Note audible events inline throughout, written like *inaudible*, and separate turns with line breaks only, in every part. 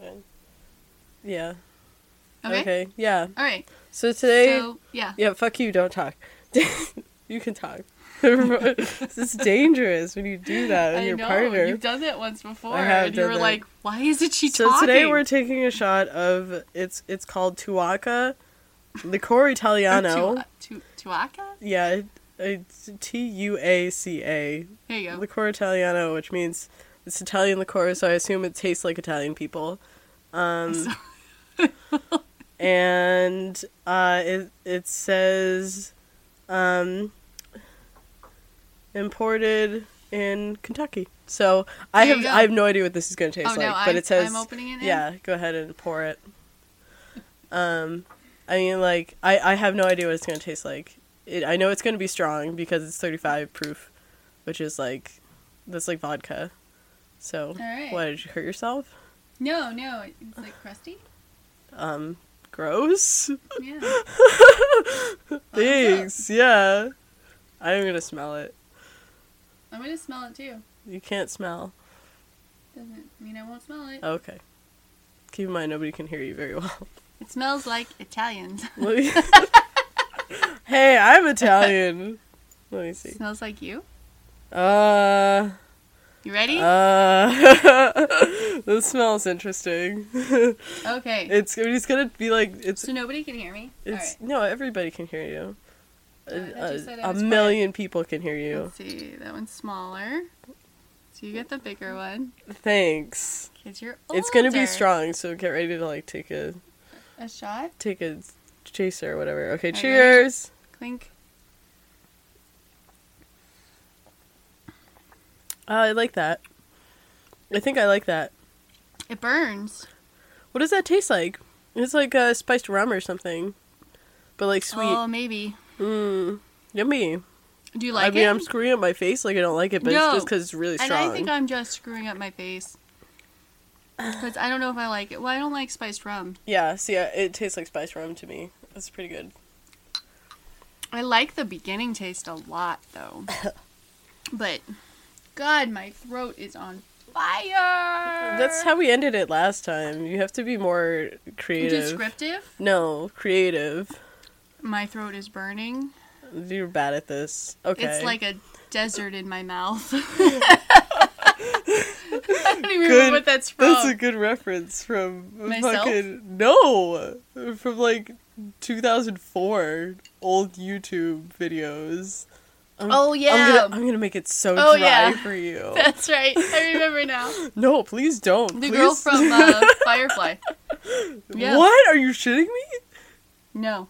fine. Yeah.
Okay.
Okay. Yeah.
All right.
So today,
So yeah.
yeah, fuck you. Don't talk. *laughs* you can talk. *laughs* it's dangerous when you do that with
I
your
know
partner.
you've done it once before,
I have
and you
done
were
that.
like, "Why isn't she
so
talking?"
So today we're taking a shot of it's it's called Tuaca Liqueur Italiano. *laughs*
Tu- Tuaca.
yeah, it's T U A C A
There you go.
Liqueur Italiano, which means it's Italian liqueur, so I assume it tastes like Italian people. Um, *laughs* and uh, it it says um, imported in Kentucky. So I
There
have. I have no idea what this is going to taste
oh
like,
no,
but
I'm,
it says
I'm opening it.
Yeah. Go ahead and pour it. Um, I mean, like I I have no idea what it's going to taste like. It, I know it's going to be strong because it's 35 proof, which is like that's like vodka. So
right.
what did you hurt yourself?
No, no, it's like crusty.
Um, gross.
Yeah. *laughs*
Thanks. Yeah. I'm gonna smell it.
I'm gonna smell it too.
You can't smell.
Doesn't mean I won't smell it.
Okay. Keep in mind nobody can hear you very well.
It smells like Italians. *laughs* *laughs*
Hey, I'm Italian. Let me see.
smells like you.
Uh.
You ready?
Uh. *laughs* this smells interesting. *laughs*
okay.
it's it's gonna be like it's
so nobody can hear me.
It's
right.
no everybody can hear you.
Uh, I thought you said I
a, a
was quiet.
million people can hear you.
Let's see. That one's smaller. So you get the bigger one.
Thanks.
Cause you're
It's gonna be strong, so get ready to like take a
A shot.
take a chaser or whatever. Okay,
Okay.
cheers.
Clink.
Uh, I like that. I think I like that.
It burns.
What does that taste like? It's like uh, spiced rum or something, but like sweet.
Oh, maybe.
Mmm, yummy.
Do you like it?
I mean. I'm screwing up my face like I don't like it, but
No.
it's just because it's really strong. and.
I think I'm just screwing up my face. Because I don't know if I like it. Well, I don't like spiced rum.
Yeah, see, uh, it tastes like spiced rum to me. That's pretty good.
I like the beginning taste a lot, though. *laughs* but, God, my throat is on fire.
That's how we ended it last time. You have to be more creative.
descriptive.
No, creative.
My throat is burning.
You're bad at this. Okay.
It's like a desert in my mouth. *laughs* I don't even
Good.
remember what that's from.
That's a good reference from
Myself?
fucking no, from like 2004 old YouTube videos. I'm,
oh
I'm
yeah,
gonna I'm gonna make it so
Oh,
dry
yeah.
for you. *laughs*
that's right. I remember now. *laughs*
no, please don't.
The
please.
girl from uh, *laughs* Firefly. Yeah.
What? Are you shitting me?
No.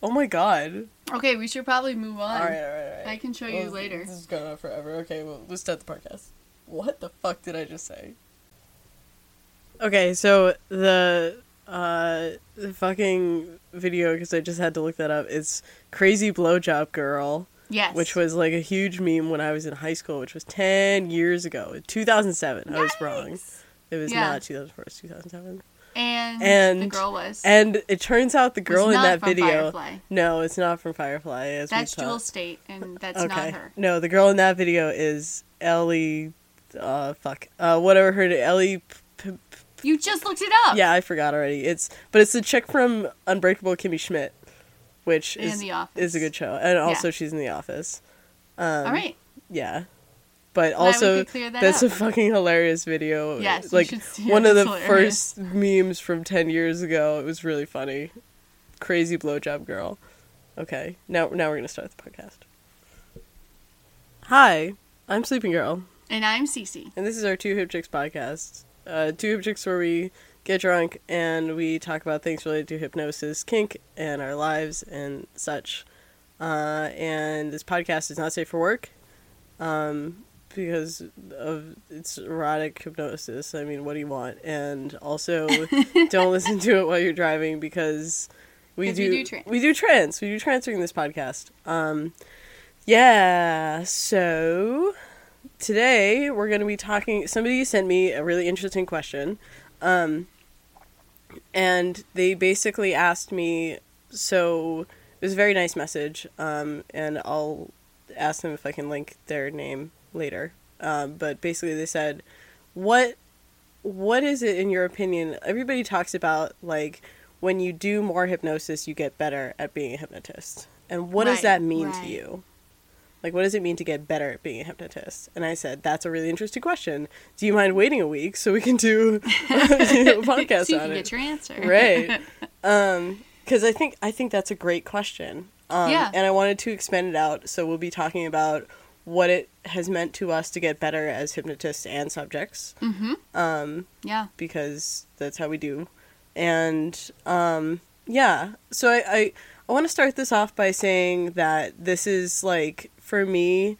Oh my god.
Okay, we should probably move on.
All right, all right, all right.
I can show
Well,
you later.
This is going on forever. Okay, well, let's start the podcast. What the fuck did I just say? Okay, so the uh the fucking video because I just had to look that up. It's Crazy Blowjob Girl,
Yes.
which was like a huge meme when I was in high school, which was 10 years ago. 2007. I was wrong. It was
Yeah.
not 2004, it was 2007.
And,
And-
the girl was.
And it turns out the girl in that
from
video
Firefly.
No, it's not from Firefly as
That's. Jewel Staite, and that's
okay.
not her.
No, the girl in that video is Ellie. Uh, fuck. Uh, whatever her name Ellie.
You just looked it up.
yeah, I forgot already. It's but it's the chick from Unbreakable Kimmy Schmidt, which
In
is
The Office.
is a good show, and also
Yeah.
she's in The Office. Um,
All right.
Yeah, but also
that
that's
up.
a fucking hilarious video.
Yes, you
like
should see it.
one of the
hilarious.
first memes from ten years ago. It was really funny. Crazy blowjob girl. Okay, now now we're gonna start the podcast. Hi, I'm Sleeping Girl,
And I'm Cece.
and this is our Two Hip Chicks podcast. Uh, Two Chicks where we get drunk and we talk about things related to hypnosis, kink, and our lives and such. Uh, and this podcast is not safe for work um, because of its erotic hypnosis. I mean, what do you want? And also, *laughs* don't listen to it while you're driving because we do
we do trance.
we do trance. We do trance during this podcast. Um, yeah. So today we're going to be talking. Somebody sent me a really interesting question, um, and they basically asked me. So it was a very nice message, um, and I'll ask them if I can link their name later. Um, but basically, they said, "What what is it in your opinion? Everybody talks about like when you do more hypnosis, you get better at being a hypnotist. And what does that mean to you? Like, what does it mean to get better at being a hypnotist? And I said, that's a really interesting question. Do you mind waiting a week so we can do *laughs* a podcast
so you
on
can
it?
get your answer.
right *laughs* um because i think i think that's a great question um
Yeah.
and i wanted to expand it out so we'll be talking about what it has meant to us to get better as hypnotists and subjects
Mm-hmm.
um
Yeah.
because that's how we do and um yeah so i i, I want to start this off by saying that this is like for me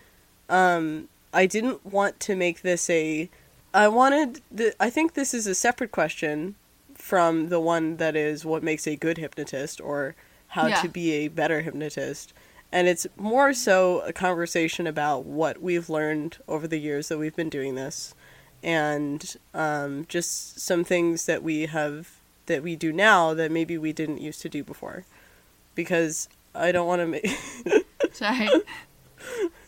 um i didn't want to make this a i wanted the, i think this is a separate question from the one that is what makes a good hypnotist or how
Yeah.
to be a better hypnotist and it's more so a conversation about what we've learned over the years that we've been doing this and um, just some things that we have that we do now that maybe we didn't used to do before because i don't want to make *laughs*
Sorry.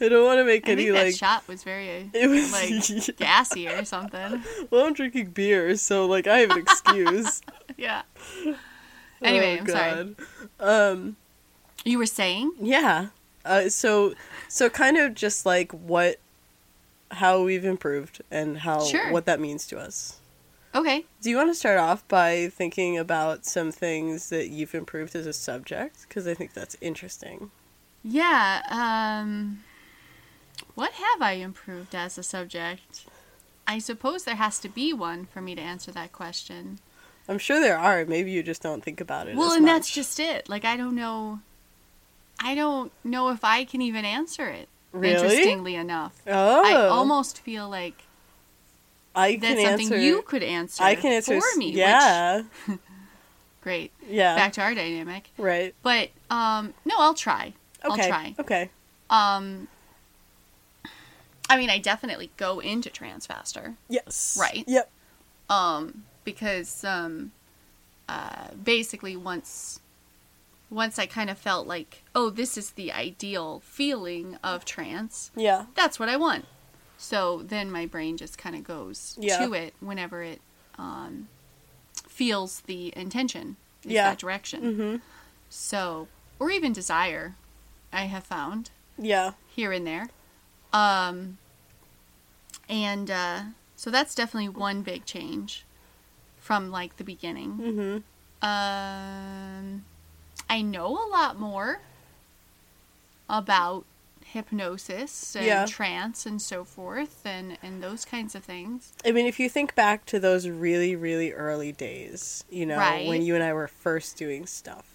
i don't want to make
I
any
think that
like
shot was very
it was
like *laughs* gassy or something.
well i'm drinking beer so like i have an excuse *laughs*
Yeah. Anyway,
Oh,
I'm sorry.
Um
You were saying?
Yeah. Uh, so so kind of just like what how we've improved and how
Sure.
what that means to us.
Okay.
Do you want to start off by thinking about some things that you've improved as a subject because I think that's interesting.
Yeah. Um, what have I improved as a subject? I suppose there has to be one for me to answer that question.
I'm sure there are. Maybe you just don't think about it.
Well, and that's just it. Like I don't know. I don't know if I can even answer it.
Really?
Interestingly enough,
oh.
I almost feel like
I
that's
can
something
answer.
you could answer.
I can answer.
for me. which-
Yeah. *laughs*
great.
yeah.
Back to our dynamic.
right.
But um, no, I'll try.
Okay.
I'll try.
Okay.
Um, I mean, I definitely go into trance faster.
Yes.
Right.
Yep.
um, because um, uh, basically once once I kind of felt like, oh, this is the ideal feeling of trance.
Yeah.
That's what I want. So then my brain just kind of goes
Yeah.
to it whenever it um, feels the intention, is
Yeah.
that direction.
Mm-hmm.
So, or even desire, I have found
Yeah.
here and there. Um, and uh, so that's definitely one big change from like the beginning.
Mm-hmm.
Um, I know a lot more about hypnosis and
Yeah.
trance and so forth and, and those kinds of things.
I mean, if you think back to those really, really early days, you know,
Right.
when you and I were first doing stuff,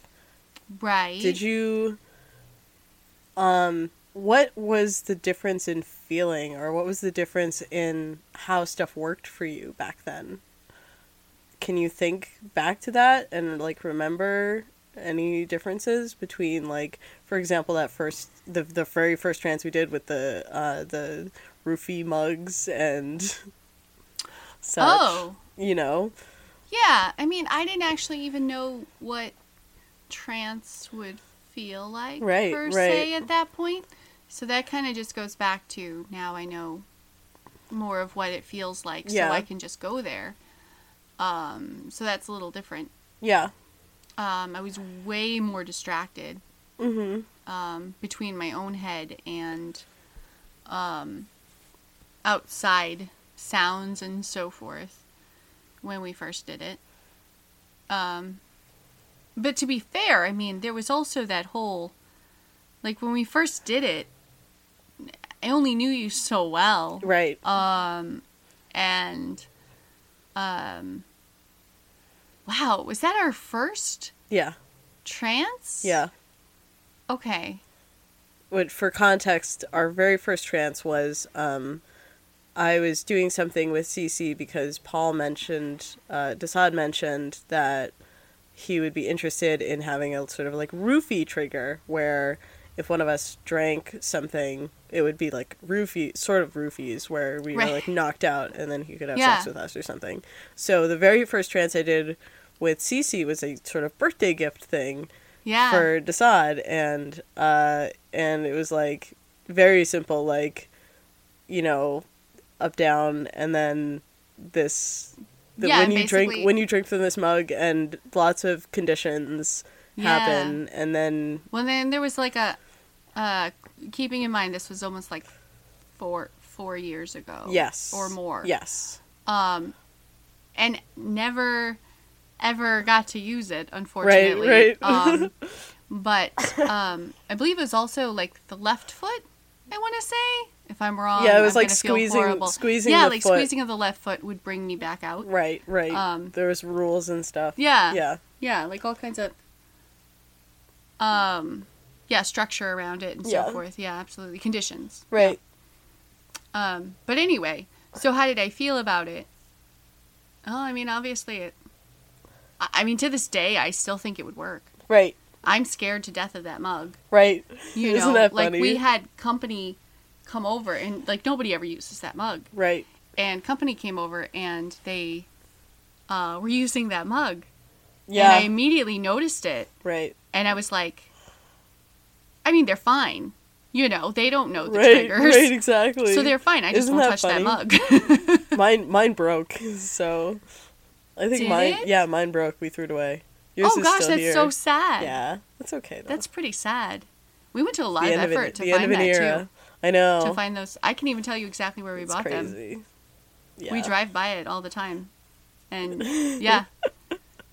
Right.
did you, um, what was the difference in feeling or what was the difference in how stuff worked for you back then? Can you think back to that and like remember any differences between like for example that first the the very first trance we did with the uh the roofie mugs and *laughs* such
Oh.
you know
Yeah, I mean, I didn't actually even know what trance would feel like
Right,
per
right.
se at that point. So that kind of just goes back to now I know more of what it feels like,
Yeah.
so I can just go there. Um, so that's a little different.
yeah
Um, I was way more distracted
mhm
um, between my own head and um, outside sounds and so forth when we first did it. Um, but to be fair, I mean, there was also that whole, like when we first did it, I only knew you so well,
right.
Um, and um, wow, was that our first
yeah
trance?
yeah
Okay.
But for context, our very first trance was um, I was doing something with CC because Paul mentioned, uh, Desaad mentioned that he would be interested in having a sort of like roofie trigger where if one of us drank something, it would be like roofie, sort of roofies, where we
Right.
were like knocked out and then he could have
Yeah.
sex with us or something. So the very first trance I did with CC was a sort of birthday gift thing
Yeah.
for Desaad, and uh, and it was like very simple, like you know, up down, and then this that
Yeah,
when you drink when you drink from this mug and lots of conditions happen and then
Well, then there was like a, uh, keeping in mind this was almost like four four years ago.
yes
or more.
yes
Um, and never ever got to use it, unfortunately.
right.
um, *laughs* but um, I believe it was also like the left foot. I want to say, if I'm wrong.
Yeah, it was
I'm
like squeezing- squeezing
Yeah, like
foot.
squeezing of the left foot would bring me back out.
right right
Um,
there was rules and stuff
Yeah.
yeah
Yeah, like all kinds of um yeah, structure around it and so
Yeah.
forth. Yeah, absolutely. Conditions.
right
Um but anyway, so how did I feel about it? Oh, I mean, obviously it I mean, to this day, I still think it would work.
right
I'm scared to death of that mug.
right
You
Isn't
know,
that
like we had company come over and like nobody ever uses that mug.
right
And company came over and they uh, were using that mug.
yeah
And I immediately noticed it.
right
And I was like, I mean, they're fine. You know, they don't know the
right
triggers.
right *laughs* exactly
So they're fine. I just
Isn't
won't
that
touch that mug. *laughs*
mine *laughs* mine broke so I think
Did
mine
it?
yeah mine broke we threw it away Yours
oh
is
gosh,
still
that's
here.
so sad.
yeah that's okay though
That's pretty sad. We went to a lot
the
of
end of,
effort
it,
to find
an
that
era I know.
To find those, I can even tell you exactly where we
it's
bought them.
crazy yeah.
We drive by it all the time, and yeah,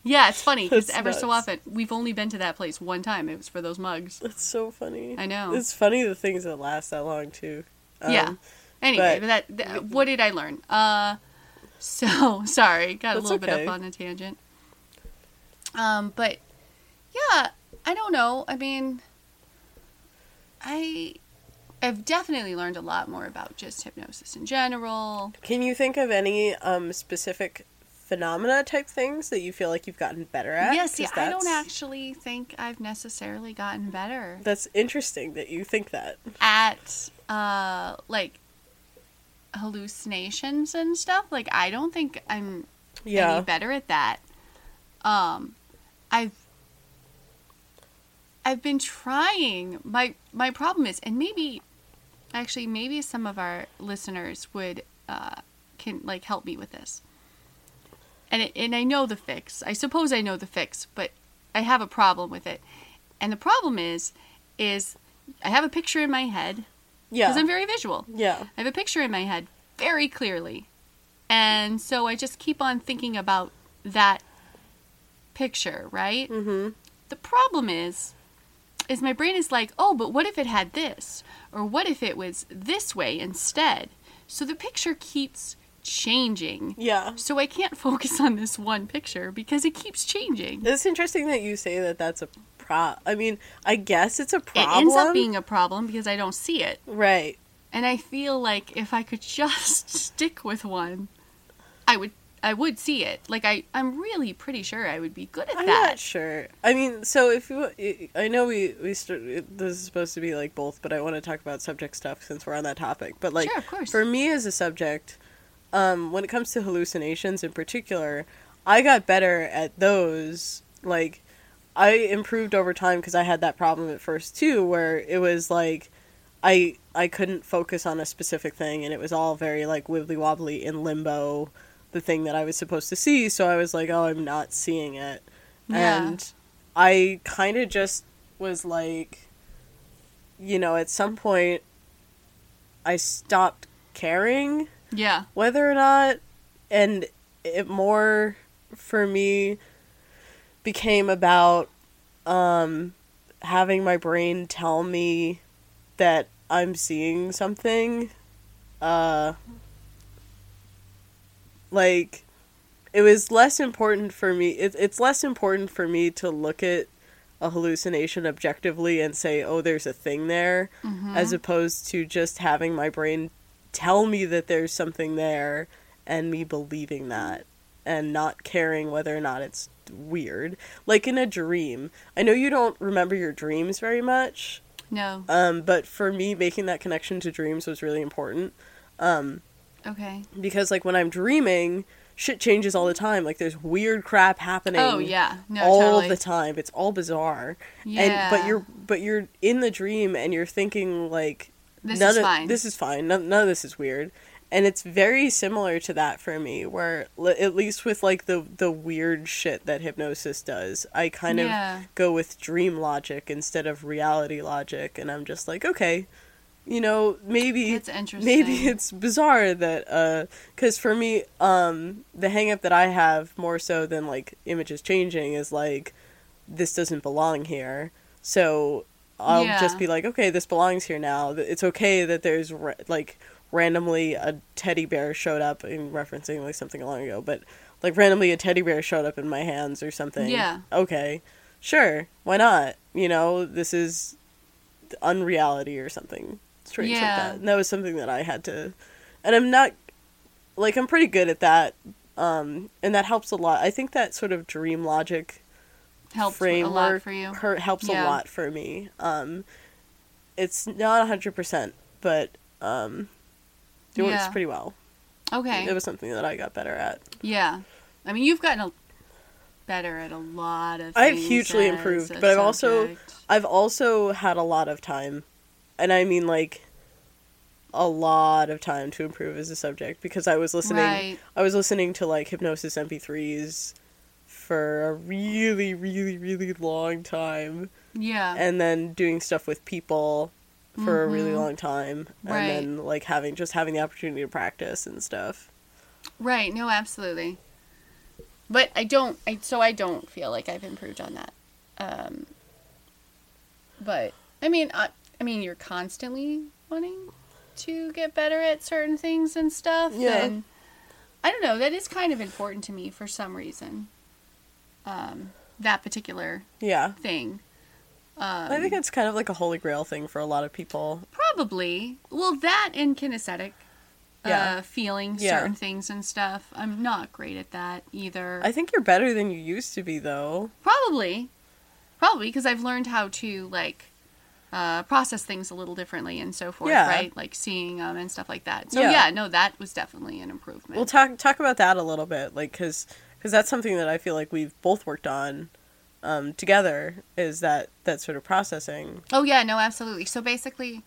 yeah, it's funny because ever so often we've only been to that place one time. It was for those mugs.
That's so funny.
I know.
It's funny the things that last that long too.
yeah.
Um,
Anyway,
but-
but that, th- what did I learn? Uh, *laughs* so sorry, got a little bit
okay.
up on a tangent. Um, but yeah, I don't know. I mean, I I've definitely learned a lot more about just hypnosis in general.
Can you think of any um specific phenomena type things that you feel like you've gotten better at?
Yes, yeah, I don't actually think I've necessarily gotten better
That's interesting that you think that.
at uh like hallucinations and stuff. Like I don't think I'm
Yeah.
any better at that. Um, I've I've been trying. My my problem is, and maybe actually maybe some of our listeners would uh, can like help me with this. And it, and I know the fix. I suppose I know the fix, but I have a problem with it. And the problem is, is I have a picture in my head
Yeah.
because I'm very visual.
yeah.
I have a picture in my head very clearly. And so I just keep on thinking about that picture, right?
Mhm.
The problem is is my brain is like, "Oh, but what if it had this? Or what if it was this way instead?" So the picture keeps changing.
Yeah.
So I can't focus on this one picture because it keeps changing.
It's interesting that you say that that's a pro I mean, I guess it's a problem.
It ends up being a problem because I don't see it.
right.
And I feel like if I could just *laughs* stick with one, I would I would see it. Like I I'm really pretty sure I would be good at that.
I'm not sure. I mean, so if you, I know we we start, this is supposed to be like both, but I want to talk about subject stuff since we're on that topic. But like,
Sure, of course.
for me as a subject, um, when it comes to hallucinations in particular, I got better at those. Like, I improved over time because I had that problem at first too, where it was like, I I couldn't focus on a specific thing, and it was all very like wibbly wobbly in limbo. The thing that I was supposed to see, so I was like, "Oh, I'm not seeing it."
Yeah.
and I kind of just was like, you know, at some point, I stopped caring
Yeah.
whether or not, and it more for me became about um, having my brain tell me that I'm seeing something. Uh, like it was less important for me it, it's less important for me to look at a hallucination objectively and say oh there's a thing there
Mm-hmm.
as opposed to just having my brain tell me that there's something there and me believing that and not caring whether or not it's weird like in a dream i know you don't remember your dreams very much
No.
um, but for me making that connection to dreams was really important um,
Okay.
because like when I'm dreaming, shit changes all the time. Like there's weird crap happening.
Oh yeah. No.
all
totally.
the time. It's all bizarre.
Yeah.
And but you're but you're in the dream and you're thinking like
This
none
is
of
fine.
this is fine. None, none of this is weird. and it's very similar to that for me where li- at least with like the the weird shit that hypnosis does i kind
Yeah.
of go with dream logic instead of reality logic and i'm just like okay you know maybe
That's interesting.
maybe it's bizarre that uh because for me um the hang up that i have more so than like images changing is like this doesn't belong here so i'll
Yeah.
just be like okay this belongs here now. It's okay that there's ra- like randomly a teddy bear showed up in referencing like something long ago but like randomly a teddy bear showed up in my hands or something.
Yeah.
okay. Sure. Why not? You know this is unreality or something. Strange like
Yeah.
that. And that was something that i had to and i'm not like i'm pretty good at that um and that helps a lot. I think that sort of dream logic
helped a lot for you.
her- helps a lot for me um it's not 100% but um it works pretty well
Okay.
it was something that i got better at
Yeah. I mean, you've gotten a, better at a lot of
I've hugely improved, but I've also- I've also had a lot of time, and I mean like a lot of time to improve as a subject because I was listening.
Right.
I was listening to like hypnosis MP3s for a really, really, really long time,
Yeah.
and then doing stuff with people for a really
Mhm.
long time,
Right.
and then like having just having the opportunity to practice and stuff.
Right. No, absolutely. But I don't. I so I don't feel like I've improved on that. Um, but I mean, I, I mean, you're constantly wanting to get better at certain things and stuff.
Yeah.
And I don't know. That is kind of important to me for some reason. Um, that particular
Yeah.
thing. Um,
I think it's kind of like a holy grail thing for a lot of people.
Probably. Well, that and kinesthetic.
Yeah.
Uh, feeling
Yeah.
certain things and stuff. I'm not great at that either.
I think you're better than you used to be, though.
Probably. Probably because I've learned how to, like, uh, process things a little differently and so forth,
Yeah.
right? Like seeing them and stuff like that. So,
Yeah.
yeah. no, that was definitely an improvement.
We'll talk talk about that a little bit, like because that's something that I feel like we've both worked on um, together. Is that that sort of processing?
oh, yeah, no, absolutely. So basically,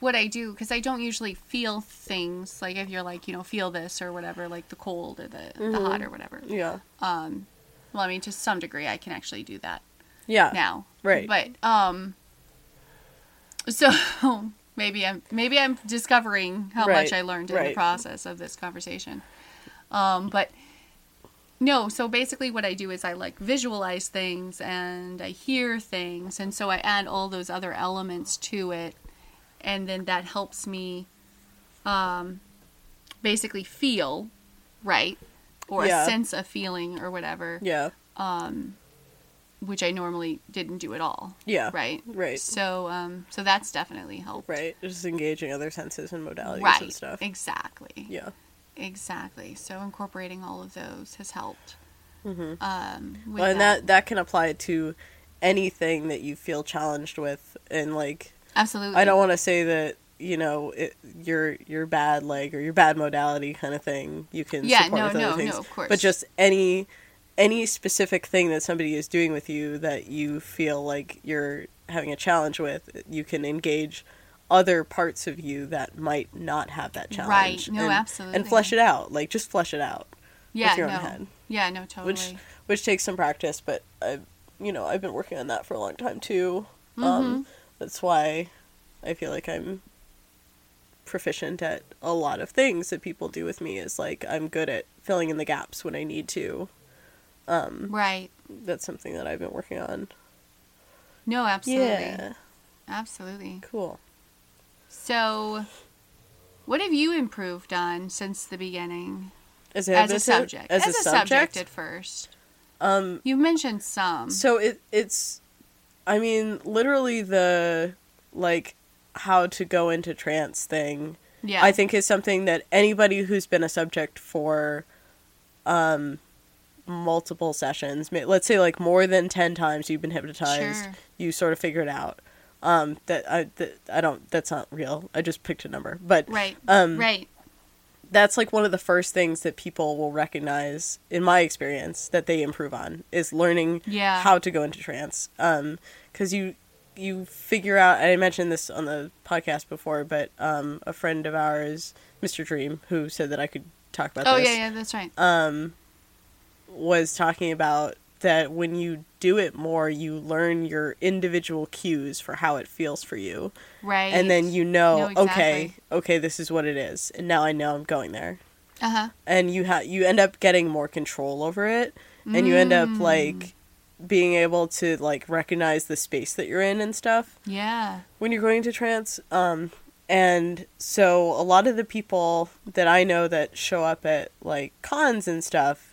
what I do, because I don't usually feel things, like if you're like, you know, feel this or whatever, like the cold or the, the hot or whatever.
Yeah,
Um, well, I mean, to some degree, I can actually do that.
yeah,
now.
Right.
But um so *laughs* maybe I'm maybe I'm discovering how
Right,
much I learned in the process of this conversation. Um but no, so basically what I do is I like visualize things and I hear things and so I add all those other elements to it and then that helps me um basically feel right or
Yeah.
a sense of feeling or whatever
yeah,
um, which I normally didn't do at all.
yeah.
Right.
right,
So, um, so that's definitely helped.
right. Just engaging other senses and modalities
Right.
and stuff.
Exactly.
Yeah,
Exactly. So incorporating all of those has helped.
Mhm.
Um, with
well, and that that can apply to anything that you feel challenged with, and like
absolutely.
I don't want to say that you know it, your your bad leg or your bad modality kind of thing. You can
Yeah,
support
no,
with other
no,
things,
no, of course.
but just any any specific thing that somebody is doing with you that you feel like you're having a challenge with, you can engage other parts of you that might not have that challenge.
Right. No,
and,
absolutely.
And flesh it out. Like just flesh it out,
yeah,
your own
no.
head.
Yeah, no, totally.
which which takes some practice. But I, you know, I've been working on that for a long time too.
Mm-hmm.
Um, that's why I feel like I'm proficient at a lot of things that people do with me. Is like I'm good at filling in the gaps when I need to. Um,
right.
that's something that I've been working on.
No, absolutely.
Yeah,
Absolutely.
cool.
So, what have you improved on since the beginning
As,
as a subject?
as, a, subject,
at first.
um,
You mentioned some.
So it it's I mean literally the like how to go into trance thing
yeah.
I think is something that anybody who's been a subject for um multiple sessions, let's say like more than 10 times you've been hypnotized,
Sure.
you sort of figure it out. Um that I that I don't that's not real. I just picked a number. But
Right.
um
right.
that's like one of the first things that people will recognize in my experience that they improve on is learning
Yeah.
how to go into trance um because you you figure out. I mentioned this on the podcast before, but um, a friend of ours, Mr. Dream, who said that I could talk about
Oh
this,
yeah, yeah, that's right.
um, was talking about that when you do it more, you learn your individual cues for how it feels for you,
right.
and then you know,
No,
okay,
exactly.
okay, this is what it is, and now I know I'm going there
Uh huh.
and you have you end up getting more control over it and you end up
Mm.
like being able to like recognize the space that you're in and stuff
Yeah.
when you're going to trance um and so a lot of the people that I know that show up at like cons and stuff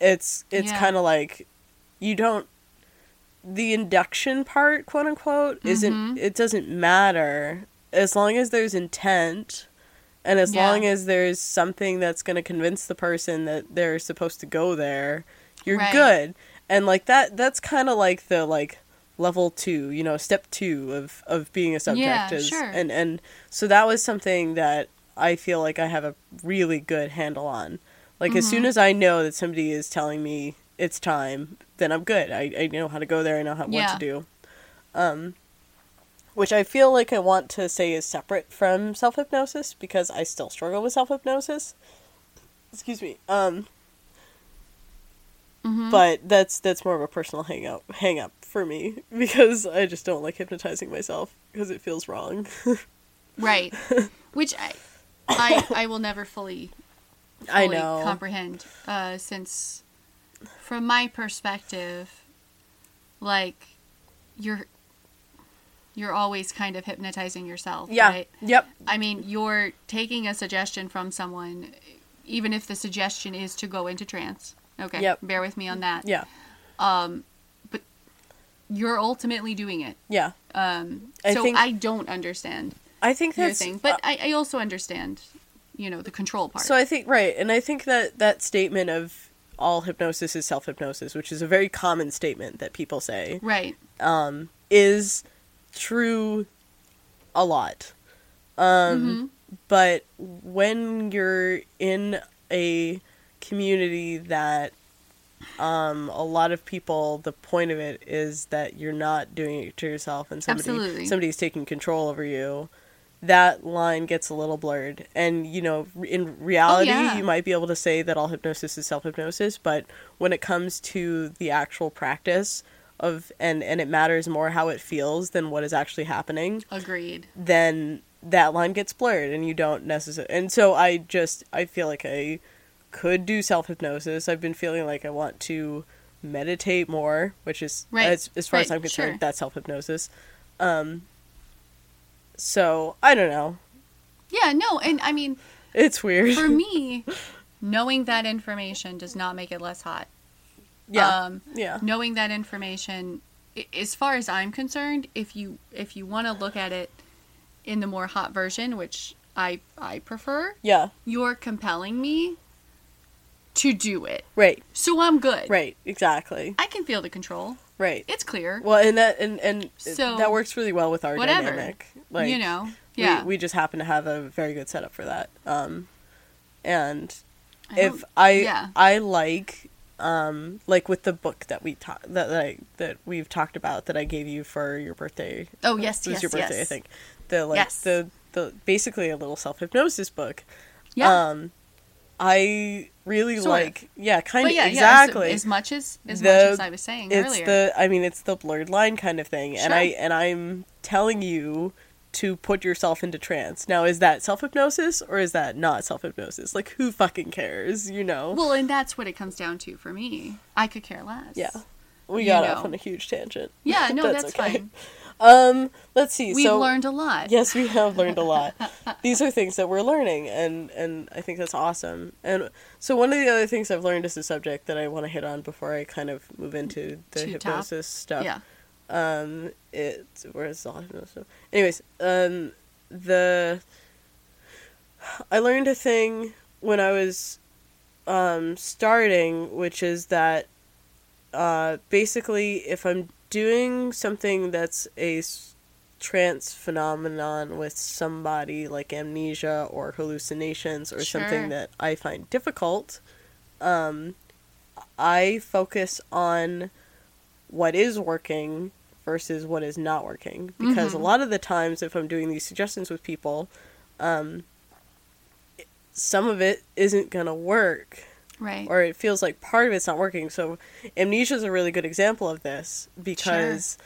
it's it's
Yeah.
kind of like you don't the induction part quote unquote isn't
Mhm.
it doesn't matter as long as there's intent and as
Yeah.
long as there's something that's going to convince the person that they're supposed to go there you're
Right.
good and like that that's kind of like the like level 2 you know step 2 of of being a subject
Yeah,
is
sure.
and and so that was something that I feel like I have a really good handle on like as
Mm-hmm.
soon as I know that somebody is telling me it's time, then I'm good. I, I know how to go there. I know how, what to do. Um, which I feel like I want to say is separate from self hypnosis because I still struggle with self hypnosis. Excuse me. Um,
Mhm.
but that's that's more of a personal hang up hang up for me *laughs* because I just don't like hypnotizing myself because it feels wrong. *laughs*
Right. Which I, I, I will never fully,
I
fully
know.
comprehend. Uh, since, from my perspective, like, you're, you're always kind of hypnotizing yourself.
yeah.
Right?
Yep.
I mean, you're taking a suggestion from someone, even if the suggestion is to go into trance. Okay.
Yep.
Bear with me on that.
Yeah.
Um, but you're ultimately doing it.
Yeah.
Um,
I
so
think-
I don't understand
I think
your
that's
thing, but I, I also understand, you know, the control part.
So I think right, and I think that that statement of all hypnosis is self hypnosis, which is a very common statement that people say,
right.
um, is true a lot. Um, But when you're in a community that um, a lot of people, the point of it is that you're not doing it to yourself, and somebody
Absolutely.
somebody's taking control over you. That line gets a little blurred, and you know, in reality,
yeah.
you might be able to say that all hypnosis is self hypnosis, but when it comes to the actual practice of and and it matters more how it feels than what is actually happening,
Agreed.
then that line gets blurred and you don't necessarily and so i just i feel like i could do self-hypnosis i've been feeling like i want to meditate more which is
Right,
as, as far as i'm concerned
sure.
that's self-hypnosis um so i don't know
Yeah, no, and I mean,
it's weird
for me, *laughs* knowing that information does not make it less hot.
yeah
Um,
yeah
knowing that information, i- as far as I'm concerned, if you if you want to look at it in the more hot version, which I I prefer,
yeah
you're compelling me to do it.
right
So I'm good.
right exactly
I can feel the control.
Right
It's clear.
well and that and and
So,
that works really well with our
whatever.
dynamic like
you know. Yeah.
we, just happen to have a very good setup for that um and
I
if I
yeah.
I like um like with the book that we talked that, that I that we've talked about that I gave you for your birthday.
Oh, yes, yes.
it was
yes,
your birthday,
yes.
I think. The like
Yes.
the the basically a little self hypnosis book.
Yeah.
Um, I really
Sort of.
like yeah, kind of
yeah,
exactly.
Yeah, as, as much as as
The-
much as I was saying
it's
earlier.
the I mean it's the blurred line kind of thing, and I and I'm telling you to put yourself into trance. Now, is that self hypnosis or is that not self hypnosis? Like, who fucking cares? You know?
well, and that's what it comes down to for me. I could care less.
Yeah. We
You
got
know.
off on a huge tangent.
Yeah, *laughs* no, that's, fine.
Um, let's see.
We've
so
learned a lot.
yes, we have learned a lot. *laughs* These are things that we're learning, and and I think that's awesome. And so one of the other things I've learned is a subject that I want to hit on before I kind of move into the
To top.
hypnosis stuff.
Yeah.
Um, it's where's all hypnosis stuff? Anyways, um, the I learned a thing when I was um starting, which is that uh basically if I'm doing something that's a trance phenomenon with somebody like amnesia or hallucinations or
Sure.
something that I find difficult, um I focus on what is working versus what is not working. Because a lot of the times, if I'm doing these suggestions with people, um, some of it isn't gonna work
Right.
or it feels like part of it's not working. So amnesia is a really good example of this because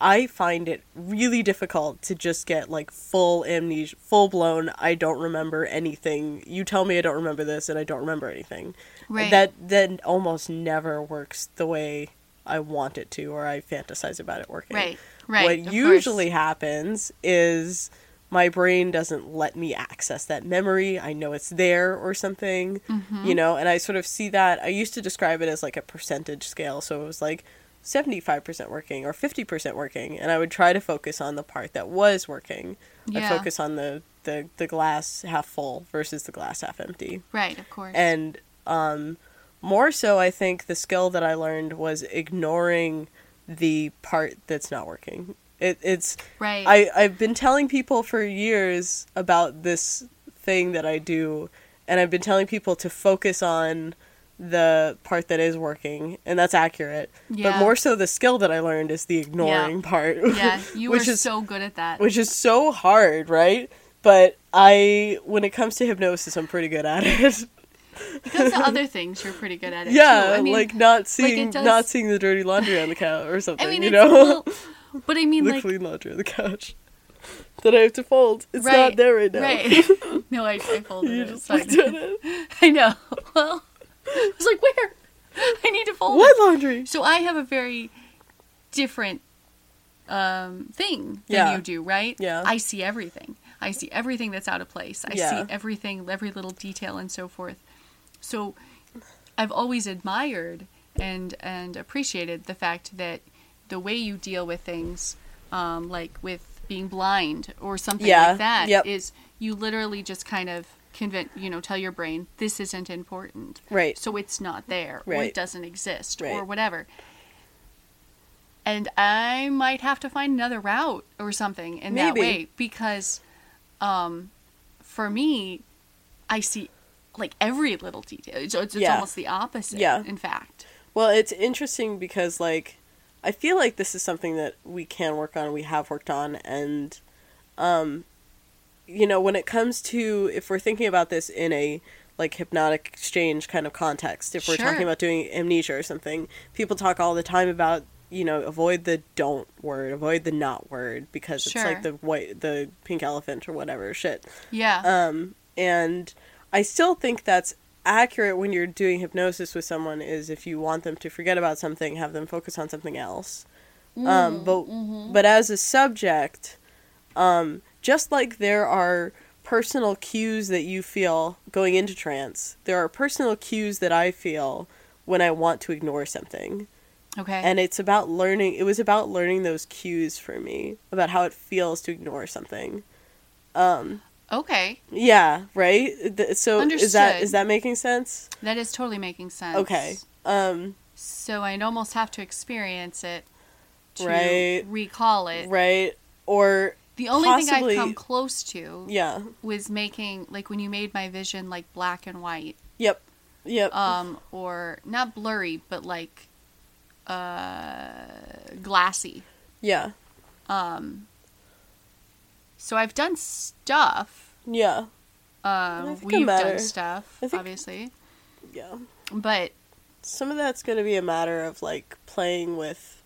I find it really difficult to just get like full amnesia, full blown. I don't remember anything. You tell me I don't remember this, and I don't remember anything.
Right.
That then almost never works the way I want it to, or I fantasize about it working.
Right. Right.
What usually
course.
happens is my brain doesn't let me access that memory. I know it's there or something,
Mm-hmm.
you know, and I sort of see that. I used to describe it as like a percentage scale. So it was like 75% working or 50% working. And I would try to focus on the part that was working.
Yeah.
I'd focus on the, the, the glass half full versus the glass half empty.
Right. Of course.
And um, more so, I think the skill that I learned was ignoring the part that's not working. It, it's
right.
I, I've been telling people for years about this thing that I do, and I've been telling people to focus on the part that is working, and that's accurate.
Yeah.
But more so, the skill that I learned is the ignoring part.
yeah. You *laughs*
which
are
is
so good at that.
which is so hard, right? But I, when it comes to hypnosis, I'm pretty good at it. *laughs*
Because the other things you're pretty good at it.
yeah.
I mean,
like not seeing,
does-
not seeing the dirty laundry on the couch or something.
I mean,
you know,
well, *laughs* but I mean,
the
like,
clean laundry on the couch *laughs* that I have to fold. It's
right,
not there right now.
Right. *laughs* no, I, I folded
You
it.
just
It's fine.
looked at it.
I know. Well, I was like, where? I need to fold
What
it.
laundry?
So I have a very different um, thing than
Yeah.
you do, right?
Yeah.
I see everything. I see everything that's out of place. I
Yeah.
see everything, every little detail, and so forth. So I've always admired and and appreciated the fact that the way you deal with things, um, like with being blind or something
Yeah.
like that, is
Yep.
you literally just kind of convince, you know, tell your brain this isn't important,
Right.
so it's not there, or
Right.
it doesn't exist,
right.
or whatever. And I might have to find another route or something in that way because, um, for me, I see like every little detail. It's, it's, it's
Yeah.
almost the opposite.
Yeah.
In fact.
Well, it's interesting because like I feel like this is something that we can work on, we have worked on and um you know, when it comes to if we're thinking about this in a like hypnotic exchange kind of context, if we're
Sure.
talking about doing amnesia or something, people talk all the time about you know, avoid the don't word, avoid the not word because it's like the white, the pink elephant or whatever shit.
Yeah.
Um, and I still think that's accurate when you're doing hypnosis with someone is if you want them to forget about something, have them focus on something else.
Mm,
Um, but
mm-hmm.
but as a subject, um, just like there are personal cues that you feel going into trance, there are personal cues that I feel when I want to ignore something.
okay.
And it's about learning. It was about learning those cues for me about how it feels to ignore something. Um,
okay.
yeah, right. So is that
Understood.
is that making sense?
That is totally making sense.
Okay. Um,
So I'd almost have to experience it to
Right.
recall it.
right. Or
The only thing I've come close to
yeah.
was making like when you made my vision like black and white.
Yep. Yep.
um, or not blurry, but like uh, glassy.
yeah.
Um, so I've done stuff.
Yeah.
Um, we've done stuff,
think-
obviously,
Yeah.
but
Some of that's going to be a matter of like playing with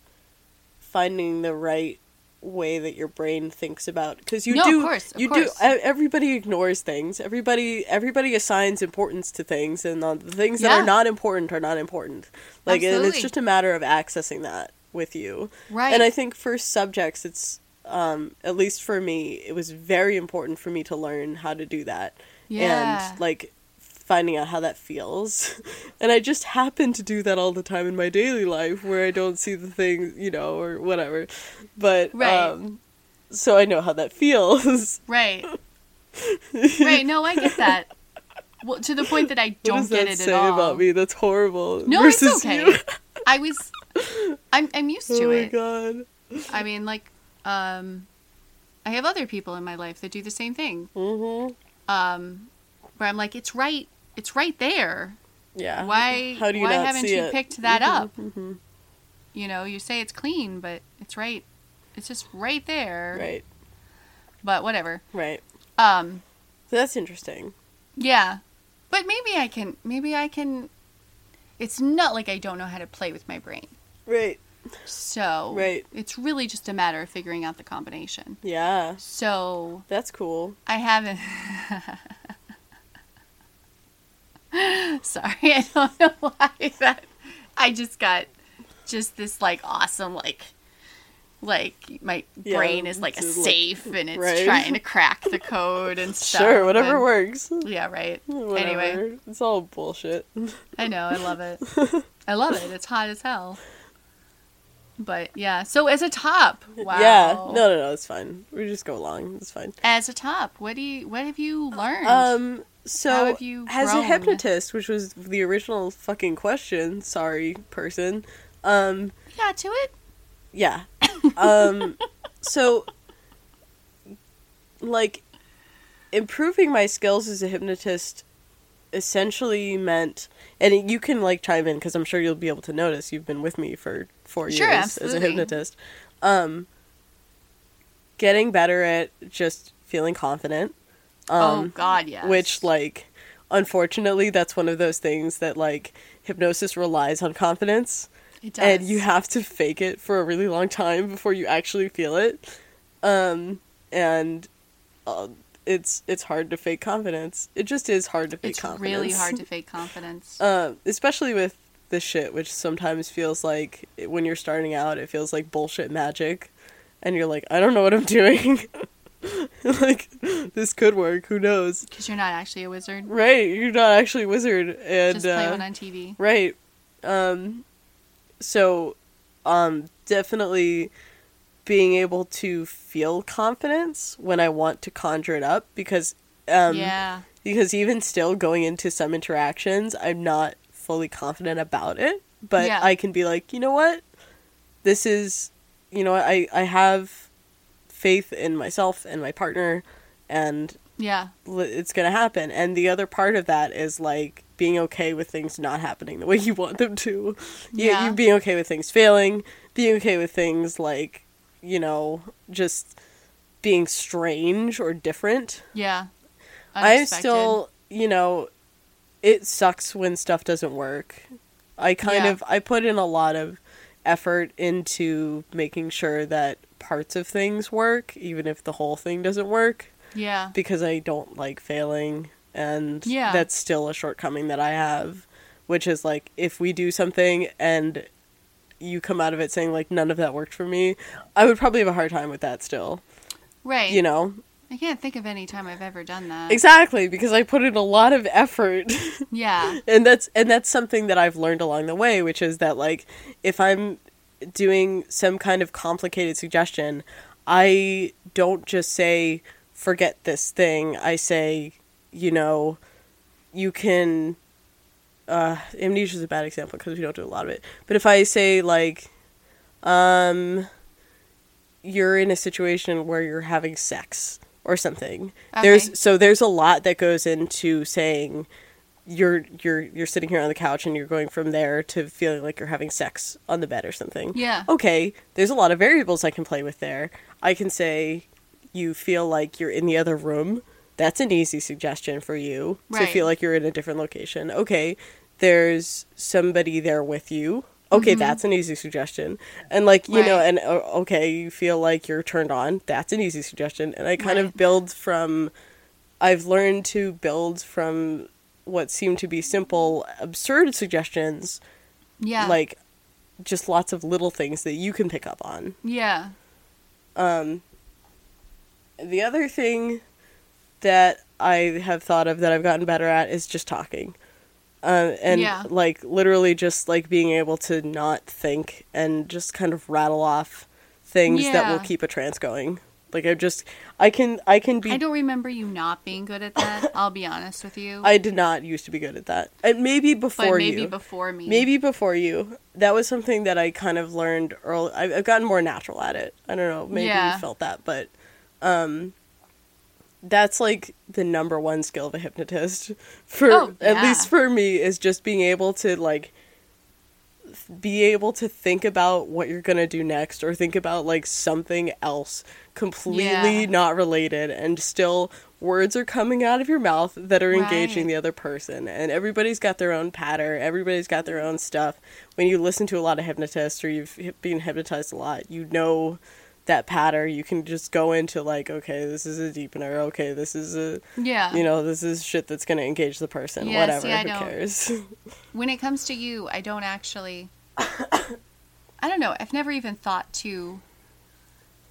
finding the right way that your brain thinks about because you
No, of
do
course, of
you
course.
do everybody ignores things everybody everybody assigns importance to things and the things that are not important are not important like and it's just a matter of accessing that with you
right.
and i think for subjects it's um at least for me it was very important for me to learn how to do that
yeah,
and like finding out how that feels. *laughs* And I just happen to do that all the time in my daily life where I don't see the thing, you know, or whatever. But
Right.
um so I know how that feels. *laughs*
right, *laughs* right. No, I get that. Well, to the point that I don't get it
say
at all.
about me? That's horrible.
No, it's okay.
you.
I was, I'm, I'm used to it.
oh my god.
I mean, like, um, I have other people in my life that do the same thing.
Mhm.
Um, where I'm like, it's right, it's right there.
Yeah.
Why,
How do you
why haven't you
it?
picked that
Mhm,
up?
mhm.
You know, you say it's clean, but it's right, it's just right there.
Right.
But whatever.
Right.
Um,
So that's interesting.
yeah. But maybe I can. Maybe I can. It's not like I don't know how to play with my brain.
Right.
So
Right.
it's really just a matter of figuring out the combination.
Yeah.
So
That's cool.
I haven't. *laughs* Sorry, I don't know *laughs* why that. I just got just this like awesome like like my
Yeah,
brain is like a
it's like-
safe and it's
right.
trying to *laughs* crack the code and stuff.
Sure, whatever
and-
works.
Yeah, right.
Whatever.
Anyway,
It's all bullshit.
I know, I love it. I love it. It's hot as hell. But yeah, so as a top, *laughs* wow.
Yeah. No, no, no. It's fine. We just go along. It's fine.
As a top, what do you what have you learned?
Um. So,
How have you
as a hypnotist, which was the original fucking question, sorry, person. Um.
you got to it?
Yeah. *laughs* Um. so, like, improving my skills as a hypnotist essentially meant, and you can like chime in because I'm sure you'll be able to notice. You've been with me for four
Sure,
years as a hypnotist. Um. Getting better at just feeling confident.
oh
Um,
God, yes.
which like unfortunately that's one of those things that like hypnosis relies on confidence
it does.
and you have to fake it for a really long time before you actually feel it um and uh, it's it's hard to fake confidence it just is hard to fake
it's
confidence
really hard to *laughs* fake confidence.
uh, especially with this shit which sometimes feels like when you're starting out it feels like bullshit magic and you're like i don't know what i'm doing *laughs* like this could work who knows
Because you're not actually a wizard.
Right, you're not actually a wizard, and
Just play
uh,
one on TV.
right. Um, so, um, definitely being able to feel confidence when I want to conjure it up, because um,
yeah.
because even still going into some interactions, I'm not fully confident about it, but
Yeah.
I can be like, you know what, this is, you know, I I have faith in myself and my partner, and
Yeah.
it's gonna happen and the other part of that is like being okay with things not happening the way you want them to you,
Yeah.
you being okay with things failing being okay with things like you know just being strange or different
Yeah.
i'm still you know it sucks when stuff doesn't work i kind
Yeah.
of i put in a lot of effort into making sure that parts of things work even if the whole thing doesn't work
Yeah.
because I don't like failing and
Yeah.
that's still a shortcoming that I have which is like if we do something and you come out of it saying like none of that worked for me I would probably have a hard time with that still
Right.
you know
I can't think of any time I've ever done that.
exactly because I put in a lot of effort *laughs*
Yeah.
and that's and that's something that I've learned along the way which is that like if I'm doing some kind of complicated suggestion I don't just say forget this thing I say you know you can uh amnesia is a bad example because we don't do a lot of it but if I say like um you're in a situation where you're having sex or something
Okay.
there's so there's a lot that goes into saying you're you're you're sitting here on the couch and you're going from there to feeling like you're having sex on the bed or something.
Yeah.
Okay, there's a lot of variables I can play with there. I can say you feel like you're in the other room. That's an easy suggestion for you to feel like you're in a different location. Okay, there's somebody there with you. Okay, that's an easy suggestion. And like, you know,
Mm-hmm.
And uh, okay, you feel like you're turned on. That's an easy suggestion. And I kind of build from I've learned to build from what seem to be simple, absurd suggestions,
Yeah.
like just lots of little things that you can pick up on.
Yeah.
Um, the other thing that I have thought of that I've gotten better at is just talking. Uh, and
Yeah.
like literally just like being able to not think and just kind of rattle off things that will keep a trance going. Like I just I can I can be
I don't remember you not being good at that. I'll be honest with you.
I did not used to be good at that. And maybe before
but maybe
you.
before me.
Maybe before you. That was something that I kind of learned early. I've I've gotten more natural at it. I don't know. Maybe
Yeah.
you felt that, but um, that's like the number one skill of a hypnotist. *laughs* For
Oh,
at least for me, is just being able to like be able to think about what you're gonna do next or think about like something else completely
Yeah.
not related and still words are coming out of your mouth that are engaging
Right.
the other person and everybody's got their own pattern everybody's got their own stuff when you listen to a lot of hypnotists or you've been hypnotized a lot you know that pattern you can just go into like okay this is a deepener okay this is a
Yeah.
you know this is shit that's gonna engage the person
Yeah,
whatever
see, I
who
don't-
cares *laughs*
when it comes to you, I don't actually. *coughs* I don't know. I've never even thought to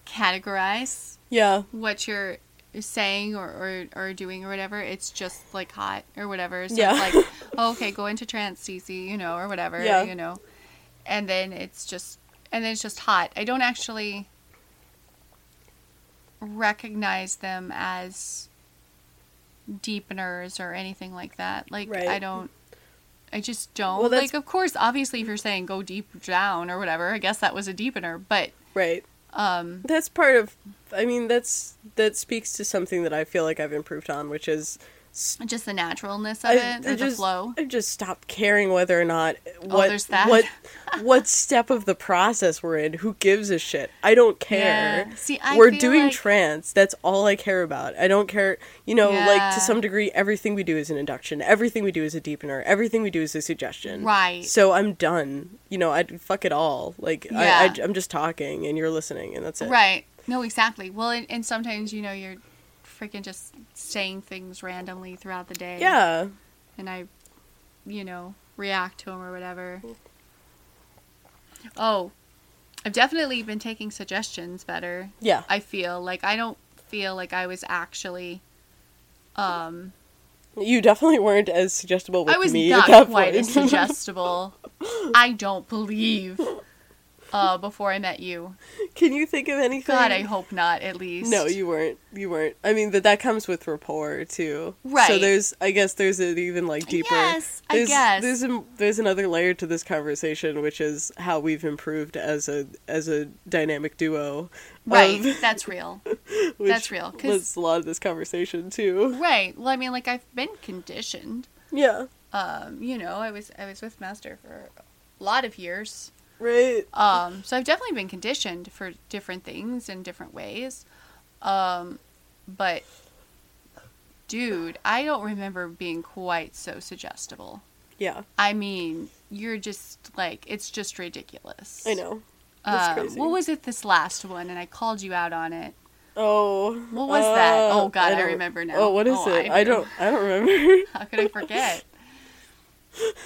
categorize
yeah
what you're saying or, or, or doing or whatever. It's just like hot or whatever. So
Yeah.
it's like, *laughs* oh, okay, go into trance, CC, you know, or whatever,
Yeah.
you know. And then it's just, and then it's just hot. I don't actually recognize them as deepeners or anything like that. Like,
Right.
I don't. I just don't.
Well,
like, of course, obviously, if you're saying go deep down or whatever, I guess that was a deepener. But
right
um,
that's part of i mean that's that speaks to something that i feel like i've improved on which is
just the naturalness of
I,
it,
I
or the
just,
flow.
I've just stopped caring whether or not oh, what
Oh, there's that.
what *laughs* what step of the process we're in. Who gives a shit? I don't care.
Yeah. See, I
we're doing
like-
trance. That's all I care about. I don't care. You know, like to some degree, everything we do is an induction. Everything we do is a deepener. Everything we do is a suggestion.
Right.
So I'm done. You know, I fuck it all. Like
Yeah.
I, I, I'm just talking and you're listening, and that's it.
Right. No, exactly. Well, and, and sometimes you know you're freaking just saying things randomly throughout the day.
Yeah.
And I, you know, react to them or whatever. Oh, I've definitely been taking suggestions better.
Yeah.
I feel like I don't feel like I was actually. Um,
You definitely weren't as suggestible with
I was
me
not
at that
quite
point.
as *laughs* suggestible. I don't believe. Uh, before I met you, *laughs*
Can you think of anything?
God, I hope not. At least
No, you weren't. You weren't. I mean, that that comes with rapport too.
Right?
So there's, I guess, there's an even like deeper.
Yes, I
there's,
guess.
there's a, there's another layer to this conversation, which is how we've improved as a as a dynamic duo.
Right,
of- *laughs*
that's real. that's real, 'cause-
was a lot of this conversation too.
Right. Well, I mean, like I've been conditioned.
Yeah.
Um, you know, I was I was with Master for a lot of years.
Right.
Um, so I've definitely been conditioned for different things in different ways. Um, but dude, I don't remember being quite so suggestible.
Yeah.
I mean, you're just like it's just ridiculous.
I know.
Um,
crazy.
what was it this last one? And I called you out on it.
Oh.
What was that?
uh,
Oh, God, I
don't-
remember now.
Oh, what is
Oh,
it?
I
I, don't. I don't remember. *laughs*
How could I forget?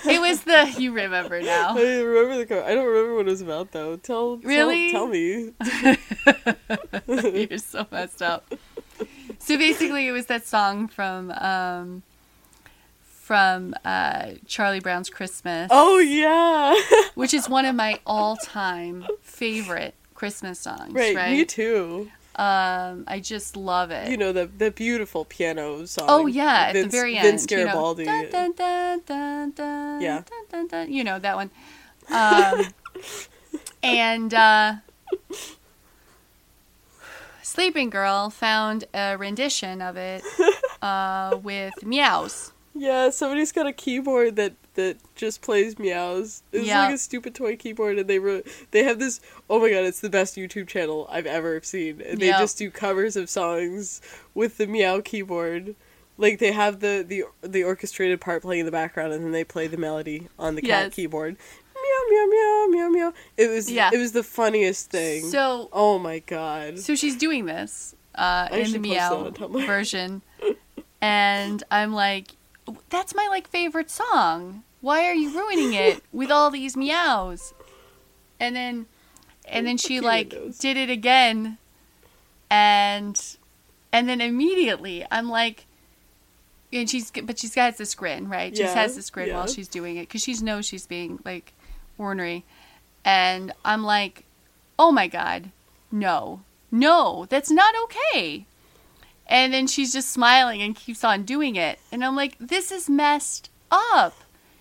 It was the you remember now.
I remember the. I don't remember what it was about though. Tell. tell-
Really?
Tell, me. *laughs*
You're so messed up. So basically, it was that song from um, from uh, Charlie Brown's Christmas,
Oh yeah.
which is one of my all-time favorite Christmas songs.
right,
Right?
Me too.
Um, I just love it.
You know the the beautiful piano song.
Oh yeah, at the very
Vince
end. you know, dun, dun, dun, dun,
Yeah.
dun, dun, dun, you know that one. Um, *laughs* and uh, Sleeping Girl found a rendition of it *laughs* uh, with meows.
Yeah, somebody's got a keyboard that that just plays meows. It's
Yeah.
like a stupid toy keyboard, and they wrote they have this. Oh my god, it's the best YouTube channel I've ever seen. And they
Yeah.
just do covers of songs with the meow keyboard. Like they have the the the orchestrated part playing in the background, and then they play the melody on the cat keyboard. Meow meow meow meow meow. It was
Yeah.
it was the funniest thing.
So
oh my god.
so she's doing this uh,
I
in the
should post that
meow version, and I'm like, that's my like favorite song. Why are you ruining it *laughs* with all these meows? And then, and then she like did it again, and and then immediately I'm like. And she's, but she's got this grin, right? She
Yeah,
has this grin
yeah.
while she's doing it because she knows she's being like ornery, and I'm like, oh my god, no, no, that's not okay. And then she's just smiling and keeps on doing it. And I'm like, this is messed up.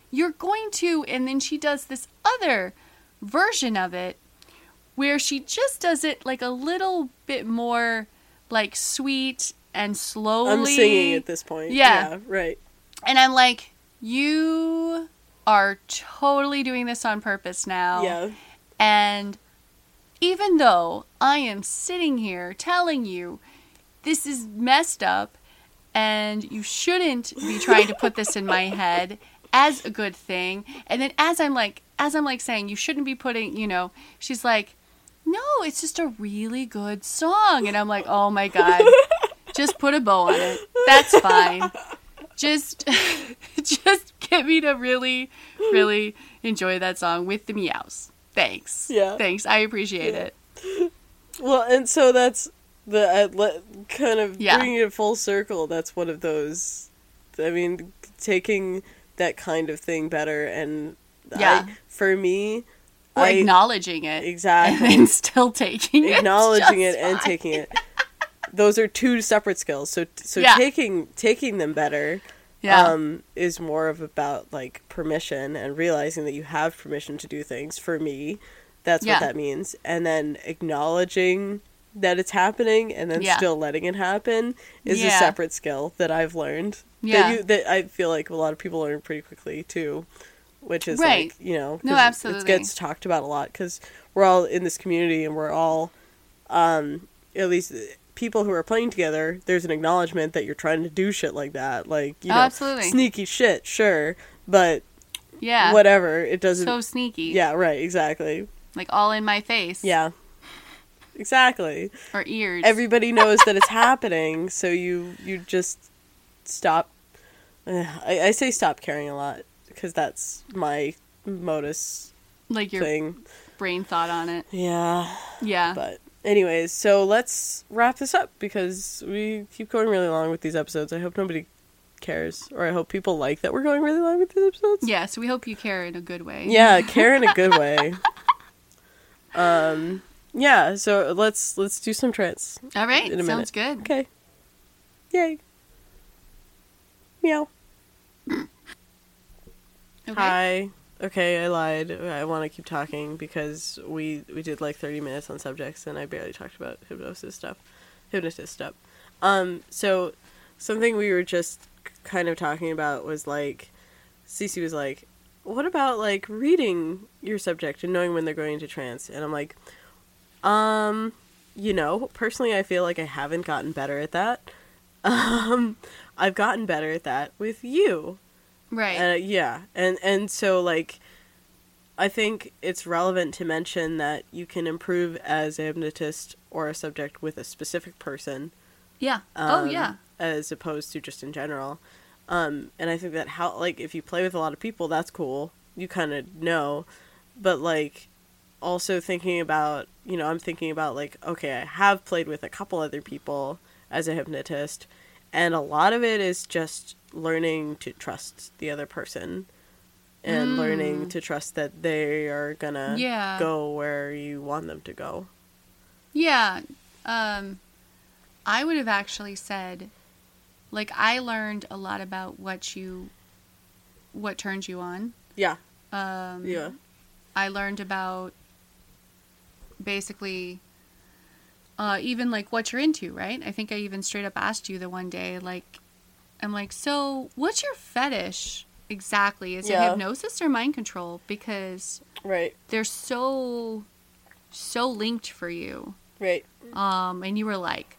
You're going to. And then she does this other version of it where she just does it like a little bit more like sweet and slowly.
I'm singing at this point.
Yeah.
Yeah, right.
And I'm like, you are totally doing this on purpose now.
Yeah.
And even though I am sitting here telling you this is messed up and you shouldn't be trying to put this in my *laughs* head as a good thing, and then as I'm like as I'm like saying you shouldn't be putting, you know, she's like, "No, it's just a really good song." And I'm like, "Oh my god. Just put a bow on it. That's fine." Just *laughs* just get me to really really enjoy that song with the meows. Thanks.
Yeah.
Thanks. I appreciate
Yeah.
it.
Well, and so that's the let kind of
Yeah.
bringing it full circle. That's one of those. I mean, taking that kind of thing better, and
Yeah.
I, for me,
Or
I
acknowledging it.
exactly
And still taking it. *laughs*
acknowledging
just
it and
fine.
taking it. Those are two separate skills. So so
Yeah.
taking taking them better
Yeah.
um, is more of about like permission and realizing that you have permission to do things. For me, that's
Yeah.
what that means. And then acknowledging that it's happening and then
Yeah.
still letting it happen is a separate skill that I've learned.
Yeah.
That, you, that I feel like a lot of people learn pretty quickly too. Which is
Right.
like you know,
No, absolutely.
it gets talked about a lot because we're all in this community and we're all, um, at least people who are playing together. There's an acknowledgement that you're trying to do shit like that, like you
Oh,
know,
absolutely.
sneaky shit, sure, but
yeah.
whatever. It doesn't.
So sneaky.
yeah, right. Exactly.
Like all in my face.
Yeah. Exactly.
Or ears.
Everybody knows that it's happening, so you you just stop. I, I say stop caring a lot because that's my modus
like your
thing.
brain thought on it.
Yeah.
Yeah.
But anyways, so let's wrap this up because we keep going really long with these episodes. I hope nobody cares, or I hope people like that we're going really long with these episodes.
yeah, so we hope you care in a good way.
Yeah, *laughs* care in a good way. *laughs* Um, yeah. So let's let's do some trance.
All right.
In a
Sounds
minute.
good.
Okay. Yay. Meow. *clears throat*
Okay.
Hi. Okay, I lied. I want to keep talking because we we did like 30 minutes on subjects and I barely talked about hypnosis stuff. Hypnotist stuff. Um so something we were just kind of talking about was like Cece was like, "What about like reading your subject and knowing when they're going into trance?" And I'm like, um, you know, personally I feel like I haven't gotten better at that. *laughs* Um I've gotten better at that with you.
Right.
Uh, yeah, and and so like, I think it's relevant to mention that you can improve as a hypnotist or a subject with a specific person.
yeah. oh
um,
yeah.
As opposed to just in general, um, and I think that how like if you play with a lot of people, that's cool. You kind of know, but like also thinking about you know I'm thinking about like okay I have played with a couple other people as a hypnotist, and a lot of it is just learning to trust the other person and learning to trust that they are gonna
Yeah.
go where you want them to go.
Yeah. Um I would have actually said like I learned a lot about what you what turns you on.
Yeah,
Um
yeah,
I learned about basically uh, even like what you're into, right? I think I even straight up asked you the one day, like, I'm like, so what's your fetish exactly? Is
Yeah.
it hypnosis or mind control? Because
right,
they're so, so linked for you.
right,
Um, and you were like,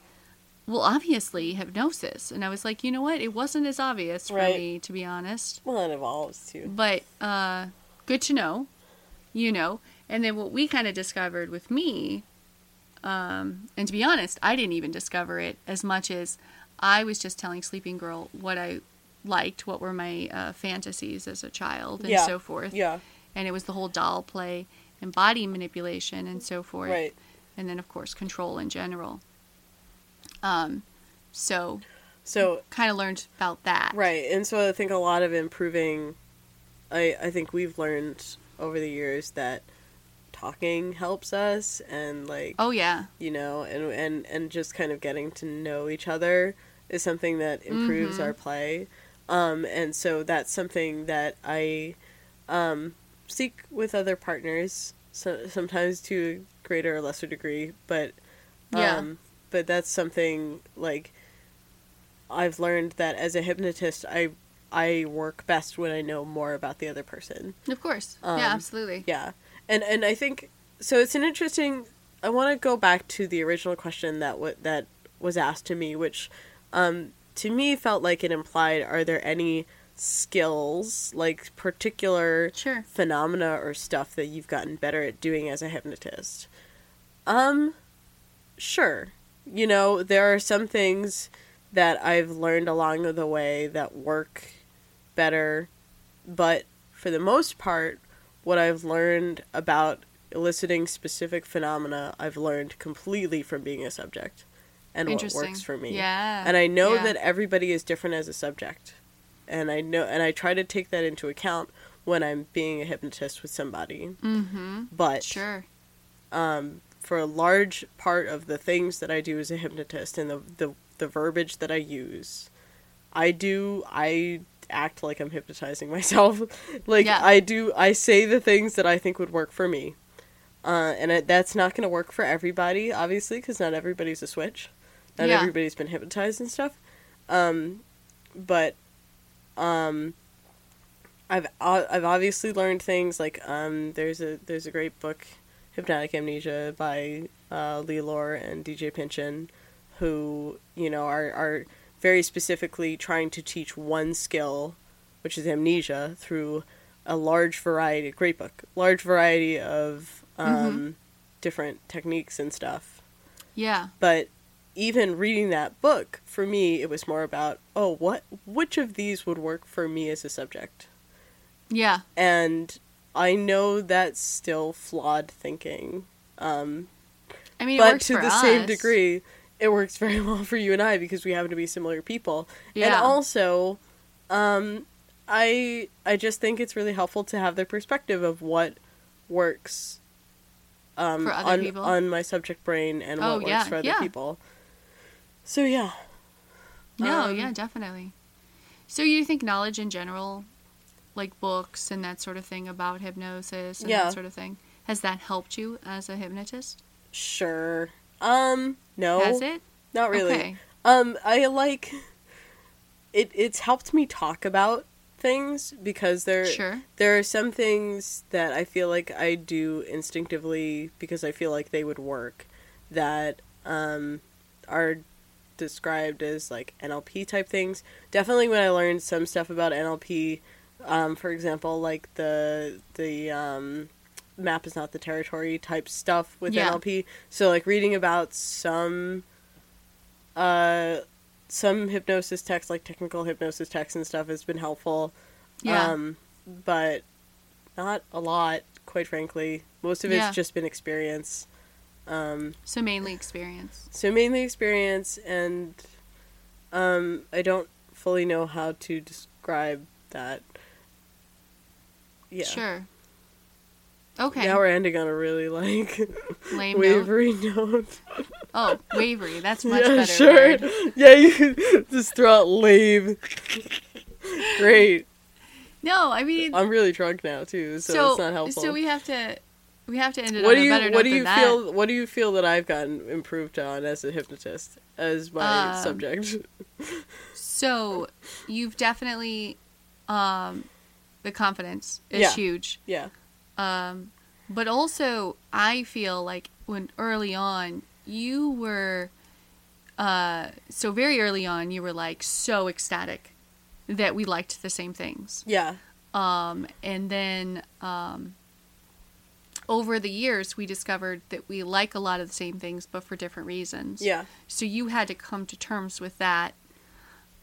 well, obviously hypnosis. And I was like, you know what? It wasn't as obvious for
Right.
me, to be honest.
well it evolves too.
But uh, good to know, you know. And then what we kind of discovered with me, um, and to be honest, I didn't even discover it as much as I was just telling Sleeping Girl what I liked, what were my uh, fantasies as a child, and
Yeah.
so forth.
Yeah,
And it was the whole doll play and body manipulation and so forth.
right.
And then, of course, control in general. Um, so
So
kind of learned about that.
Right, and so I think a lot of improving, I I think we've learned over the years that talking helps us, and like
Oh yeah.
you know, and and and just kind of getting to know each other is something that improves
Mhm.
our play, um, and so that's something that I um, seek with other partners, so, sometimes to a greater or lesser degree, but
Yeah.
um, but that's something like I've learned that as a hypnotist, I I work best when I know more about the other person.
Of course.
Um,
yeah, absolutely.
Yeah. And and I think so it's an interesting I want to go back to the original question that w- that was asked to me which um to me felt like it implied are there any skills like particular
Sure.
phenomena or stuff that you've gotten better at doing as a hypnotist um sure you know there are some things that i've learned along the way that work better but for the most part what i've learned about eliciting specific phenomena i've learned completely from being a subject and what works for me
Yeah.
and I know
yeah.
that everybody is different as a subject. And I know and I try to take that into account when I'm being a hypnotist with somebody.
Mm-hmm.
But
Sure.
um, for a large part of the things that I do as a hypnotist and the, the the verbiage that I use, I do I act like I'm hypnotizing *laughs* myself. like
Yeah.
I do I say the things that I think would work for me. Uh, and it, that's not going to work for everybody, obviously, because not everybody's a switch. Not
Yeah.
everybody's been hypnotized and stuff. Um, but um, I've uh, I've obviously learned things like um, there's a there's a great book, Hypnotic Amnesia by uh, Lee Lore and DJ Pinchin, who you know are are very specifically trying to teach one skill, which is amnesia, through a large variety. Great book, large variety of um, different techniques and stuff
Yeah.
but even reading that book for me it was more about oh what which of these would work for me as a subject
Yeah.
and i know that's still flawed thinking um,
I mean, it
but to the same degree it works *laughs* very well for you and i because we happen to be similar people
Yeah.
and also um, i i just think it's really helpful to have the perspective of what works um,
For other
on,
people?
on my subject brain and
Oh,
what works
yeah,
for other
yeah.
people so yeah
No,
Um,
yeah, definitely. So you think knowledge in general, like books and that sort of thing about hypnosis and
Yeah.
that sort of thing, has that helped you as a hypnotist?
Sure. Um, no.
Has it?
Not really.
Okay.
Um, I like it it's helped me talk about things because there
Sure.
there are some things that I feel like I do instinctively because I feel like they would work that um are described as like NLP type things. Definitely when I learned some stuff about NLP, um, for example, like the the um, map is not the territory type stuff with
Yeah.
NLP. So like reading about some uh some hypnosis text like technical hypnosis text and stuff has been helpful.
Yeah.
Um but not a lot, quite frankly. Most of it's
Yeah.
just been experience. Um
so mainly experience.
so mainly experience, and um, I don't fully know how to describe that. Yeah.
Sure. Okay.
Now we're ending on a really like *laughs*
Lame
wavery note.
Oh, wavery. That's *laughs* much
yeah,
better.
sure.
word.
Yeah, you *laughs* just throw out lame. Great.
No, I mean,
I'm really drunk now too, so,
so
it's not helpful.
so we have to we have to end it
what
on
do
a
you
better
what
note
do you
that.
feel what do you feel that I've gotten improved on as a hypnotist as my
Um,
subject?
So you've definitely um the confidence is
Yeah.
huge.
Yeah.
Um but also I feel like when early on you were uh so very early on you were like so ecstatic that we liked the same things.
Yeah.
Um and then um over the years we discovered that we like a lot of the same things but for different reasons.
Yeah.
So you had to come to terms with that.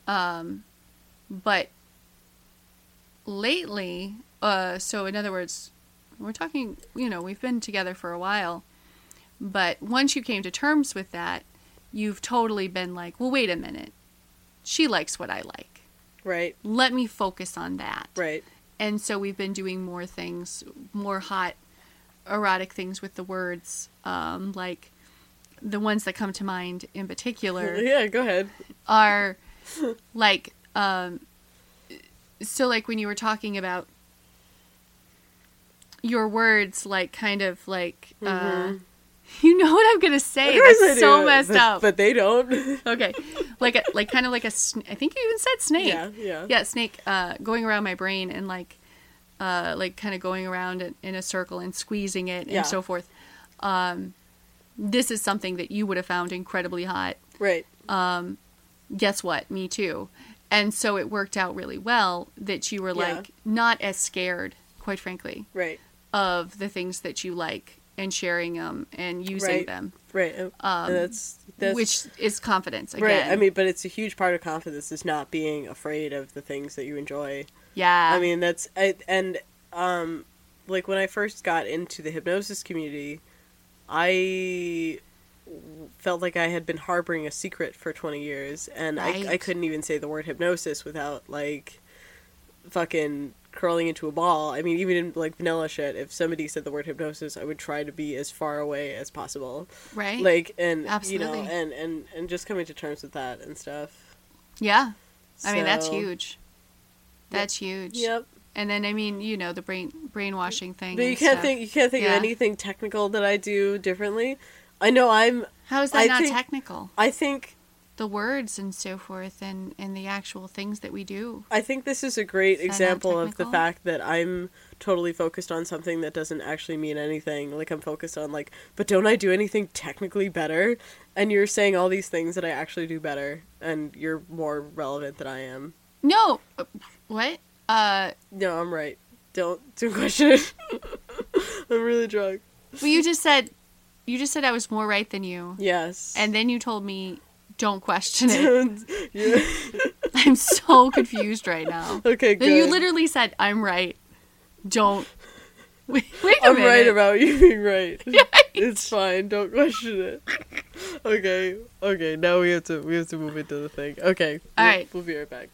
Um, but lately, uh, so in other words, we're talking, you know, we've been together for a while, but once you came to terms with that, you've totally been like, well, wait a minute. She likes what I like.
Right.
Let me focus on that.
Right.
And so we've been doing more things, more hot, erotic things with the words, um, like the ones that come to mind in particular *laughs*
Yeah, go ahead.
are like um so like when you were talking about your words like kind of like uh
Mhm. *laughs*
You know what I'm gonna say? That's so
do,
messed
but,
up.
But they don't. *laughs*
okay, like a like kind of like a. sn- I think you even said snake.
yeah, yeah.
Yeah, snake. Uh, going around my brain and like, uh, like kind of going around in, in a circle and squeezing it
Yeah.
and so forth. Um, this is something that you would have found incredibly hot.
Right.
Um, Guess what? Me too. And so it worked out really well that you were
Yeah.
like not as scared, quite frankly,
Right.
Of the things that you like and sharing them and using
Right.
them,
Right. And that's that's
Um, which is confidence again.
right. I mean, but it's a huge part of confidence is not being afraid of the things that you enjoy.
yeah.
I mean, that's I, and um, like when I first got into the hypnosis community, I felt like I had been harboring a secret for 20 years and I, I couldn't even say the word hypnosis without like fucking curling into a ball. I mean, even in like vanilla shit, if somebody said the word hypnosis, I would try to be as far away as possible.
right.
Like and you
Absolutely.
know, and and and just coming to terms with that and stuff.
yeah. I mean, that's huge. That's huge.
Yep.
And then I mean, you know, the brain brainwashing thing.
But you can't
stuff.
think you can't think
Yeah.
of anything technical that I do differently. I know I'm
How is that
I
not
think-
technical?
I think
The words and so forth, and and the actual things that we do.
I think this is a great
Is
example of the fact that I'm totally focused on something that doesn't actually mean anything. Like I'm focused on like, but don't I do anything technically better? And you're saying all these things that I actually do better, and you're more relevant than I am.
No, uh, what? Uh,
No, I'm right. Don't don't question it. *laughs* I'm really drunk.
well, you just said, you just said I was more right than you,
Yes.
and then you told me don't question it. *laughs* I'm so confused right now.
okay, good.
you literally said I'm right. Don't. *laughs* Wait, wait a
I'm
minute.
right about you being *laughs* right. It's fine. Don't question it. Okay. Okay. Now we have to we have to move into the thing. Okay.
All
we'll,
right.
We'll be right back.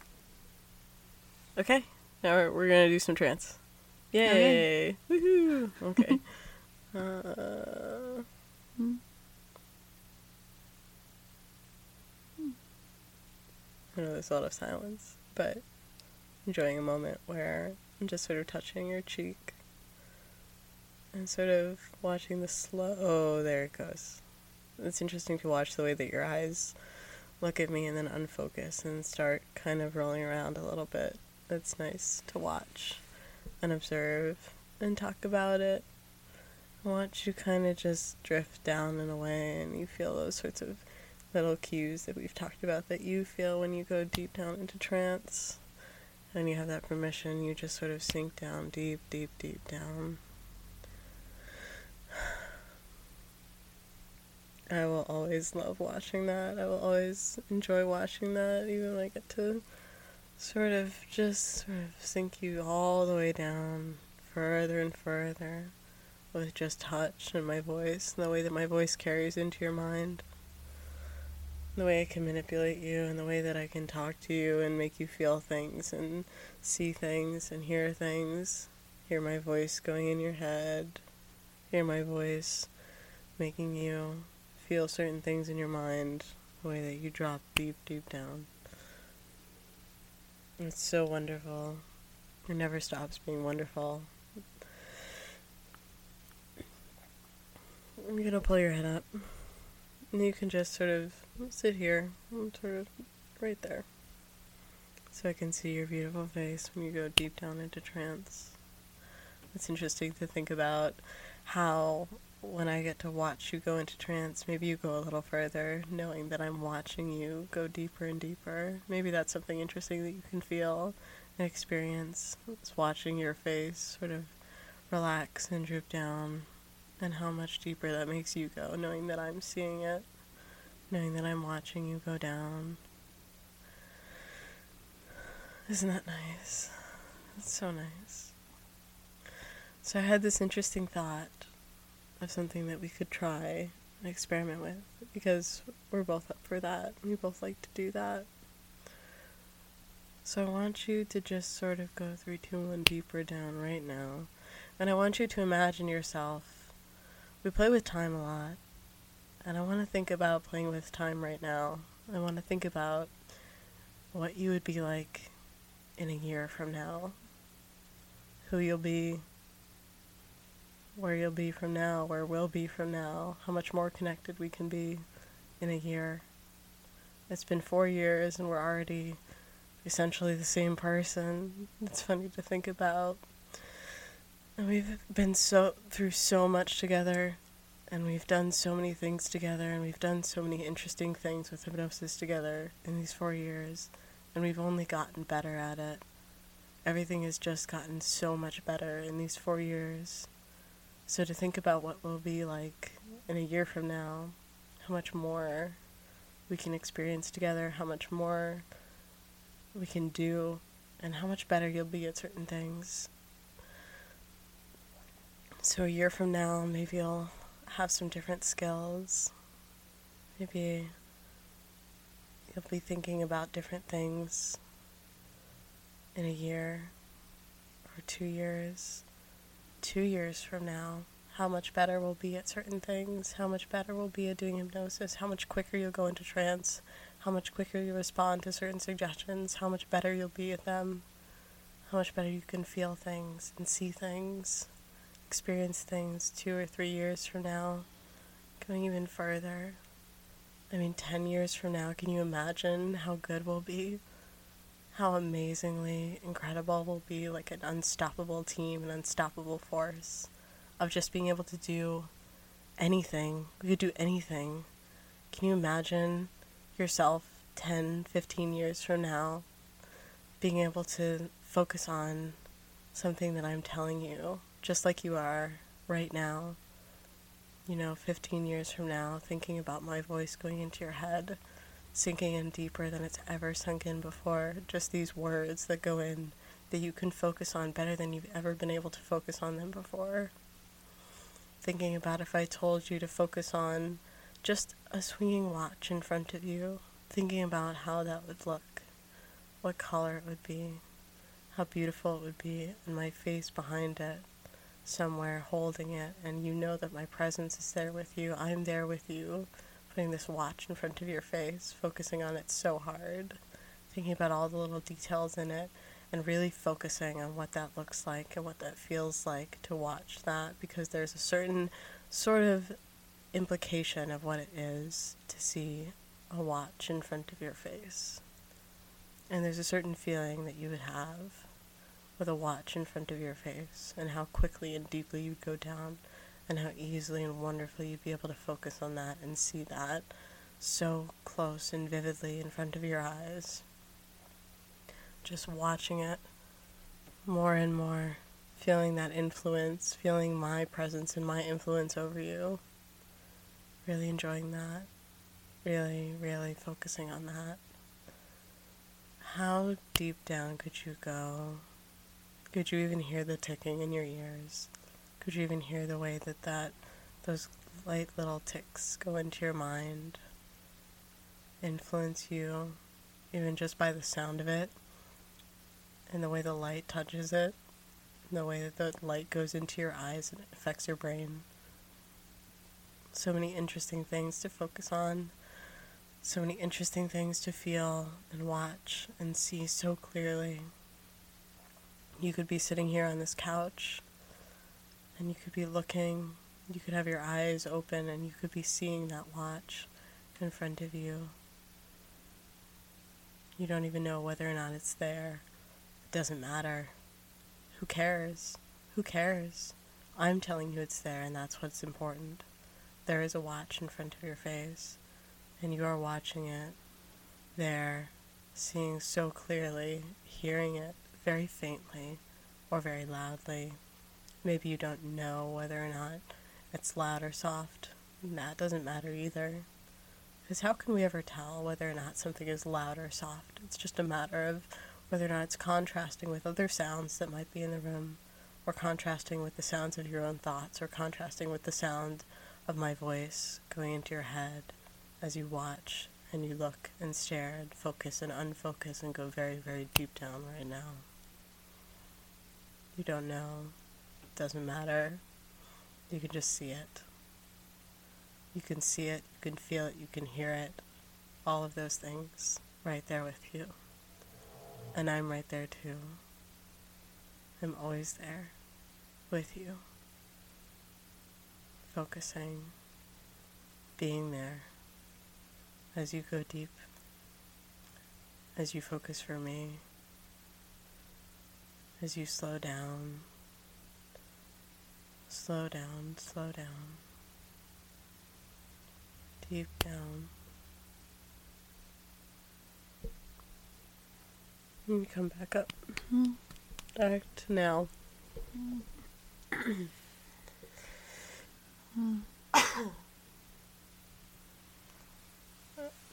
Okay. Now we're, we're gonna do some trance. Yay! Woohoo! Okay. uh, I know there's a lot of silence, but enjoying a moment where I'm just sort of touching your cheek and sort of watching the slow. Oh, there it goes. It's interesting to watch the way that your eyes look at me and then unfocus and start kind of rolling around a little bit. It's nice to watch and observe and talk about it. I watch you kind of just drift down in a way and you feel those sorts of little cues that we've talked about that you feel when you go deep down into trance. And you have that permission, you just sort of sink down deep, deep, deep down. I will always love watching that. I will always enjoy watching that, even when I get to sort of just sort of sink you all the way down, further and further, with just touch and my voice, and the way that my voice carries into your mind. The way I can manipulate you, and the way that I can talk to you and make you feel things and see things and hear things. Hear my voice going in your head. Hear my voice making you feel certain things in your mind, the way that you drop deep, deep down. It's so wonderful. It never stops being wonderful. I'm gonna pull your head up. And you can just sort of sit here, sort of right there. So I can see your beautiful face when you go deep down into trance. It's interesting to think about how when I get to watch you go into trance, maybe you go a little further, knowing that I'm watching you go deeper and deeper. Maybe that's something interesting that you can feel and experience. It's watching your face sort of relax and droop down, and how much deeper that makes you go, knowing that I'm seeing it, knowing that I'm watching you go down. Isn't that nice? It's so nice. So I had this interesting thought of something that we could try and experiment with because we're both up for that. We both like to do that. So I want you to just sort of go three, two, one deeper down right now. And I want you to imagine yourself. We play with time a lot. And I want to think about playing with time right now. I want to think about what you would be like in a year from now. Who you'll be where you'll be from now, where we'll be from now, how much more connected we can be in a year. It's been four years and we're already essentially the same person. It's funny to think about. We've been so through so much together and we've done so many things together and we've done so many interesting things with hypnosis together in these 4 years and we've only gotten better at it. Everything has just gotten so much better in these 4 years. So to think about what will be like in a year from now, how much more we can experience together, how much more we can do, and how much better you'll be at certain things. So, a year from now, maybe you'll have some different skills. Maybe you'll be thinking about different things in a year or two years. Two years from now, how much better we'll be at certain things, how much better we'll be at doing hypnosis, how much quicker you'll go into trance, how much quicker you respond to certain suggestions, how much better you'll be at them, how much better you can feel things and see things, experience things two or three years from now, going even further. I mean, 10 years from now, can you imagine how good we'll be? How amazingly incredible we'll be like an unstoppable team, an unstoppable force of just being able to do anything. We could do anything. Can you imagine yourself 10, 15 years from now being able to focus on something that I'm telling you, just like you are right now? You know, 15 years from now, thinking about my voice going into your head, sinking in deeper than it's ever sunk in before. Just these words that go in that you can focus on better than you've ever been able to focus on them before. Thinking about if I told you to focus on just a swinging watch in front of you, thinking about how that would look, what color it would be, how beautiful it would be, and my face behind it, somewhere holding it, and you know that my presence is there with you. I'm there with you, putting this watch in front of your face, focusing on it so hard, thinking about all the little details in it, and really focusing on what that looks like and what that feels like to watch that because there's a certain sort of implication of what it is to see a watch in front of your face. And there's a certain feeling that you would have with a watch in front of your face, and how quickly and deeply you'd go down, and how easily and wonderfully you'd be able to focus on that and see that so close and vividly in front of your eyes. Just watching it more and more, feeling that influence, feeling my presence and my influence over you. Really enjoying that. Really, really focusing on that. How deep down could you go? Could you even hear the ticking in your ears? Could you even hear the way that, that those light little ticks go into your mind, influence you, even just by the sound of it, and the way the light touches it, and the way that the light goes into your eyes and affects your brain? So many interesting things to focus on so many interesting things to feel and watch and see so clearly. You could be sitting here on this couch and you could be looking, you could have your eyes open and you could be seeing that watch in front of you. You don't even know whether or not it's there. It doesn't matter. Who cares? Who cares? I'm telling you it's there and that's what's important. There is a watch in front of your face and you are watching it there, seeing so clearly, hearing it very faintly or very loudly. Maybe you don't know whether or not it's loud or soft. That doesn't matter either. Because how can we ever tell whether or not something is loud or soft? It's just a matter of whether or not it's contrasting with other sounds that might be in the room, or contrasting with the sounds of your own thoughts, or contrasting with the sound of my voice going into your head as you watch and you look and stare and focus and unfocus and go very, very deep down right now. You don't know. It doesn't matter. You can just see it. You can see it, you can feel it, you can hear it. All of those things right there with you. And I'm right there too. I'm always there with you. focusing, being there as you go deep, as you focus for me, as you slow down, slow down, slow down, deep down. And come back up.
Mhm.
Back to now. *coughs*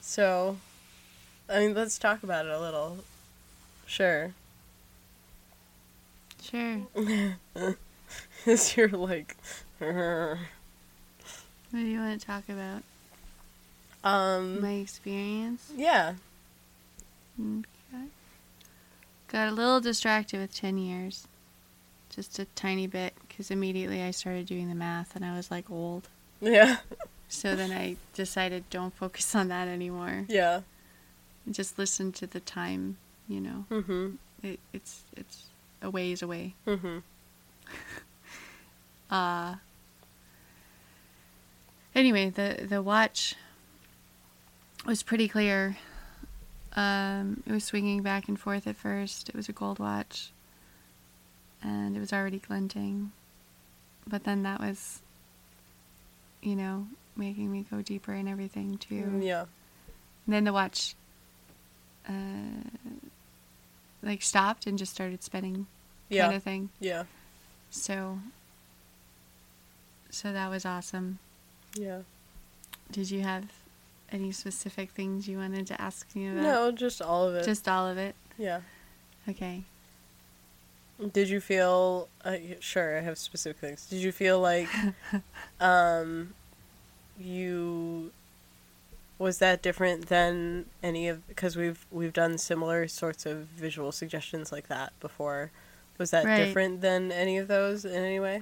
So, I mean, let's talk about it a little. Sure.
Sure. *laughs*
Is you're like,
What do you want to talk about?
um,
My experience?
yeah,
Okay. Got a little distracted with 10 years. Just a tiny bit, because immediately I started doing the math and I was like old.
yeah,
So then I decided don't focus on that anymore.
yeah.
Just listen to the time, you know.
Mm-hmm.
It, it's it's a ways away.
Mm-hmm. *laughs*
Uh Anyway, the the watch was pretty clear. Um, it was swinging back and forth at first. It was a gold watch, and it was already glinting. But then that was, you know, making me go deeper and everything too.
Yeah.
And then the watch, uh, like stopped and just started spinning,
Yeah.
kind of thing.
Yeah.
So, so that was awesome.
Yeah.
Did you have any specific things you wanted to ask me about?
No, just all of it.
Just all of it?
yeah.
Okay.
Did you feel? Uh, sure, I have specific things. Did you feel like, *laughs* um, you was that different than any of because we've we've done similar sorts of visual suggestions like that before. Was that
Right.
different than any of those in any way?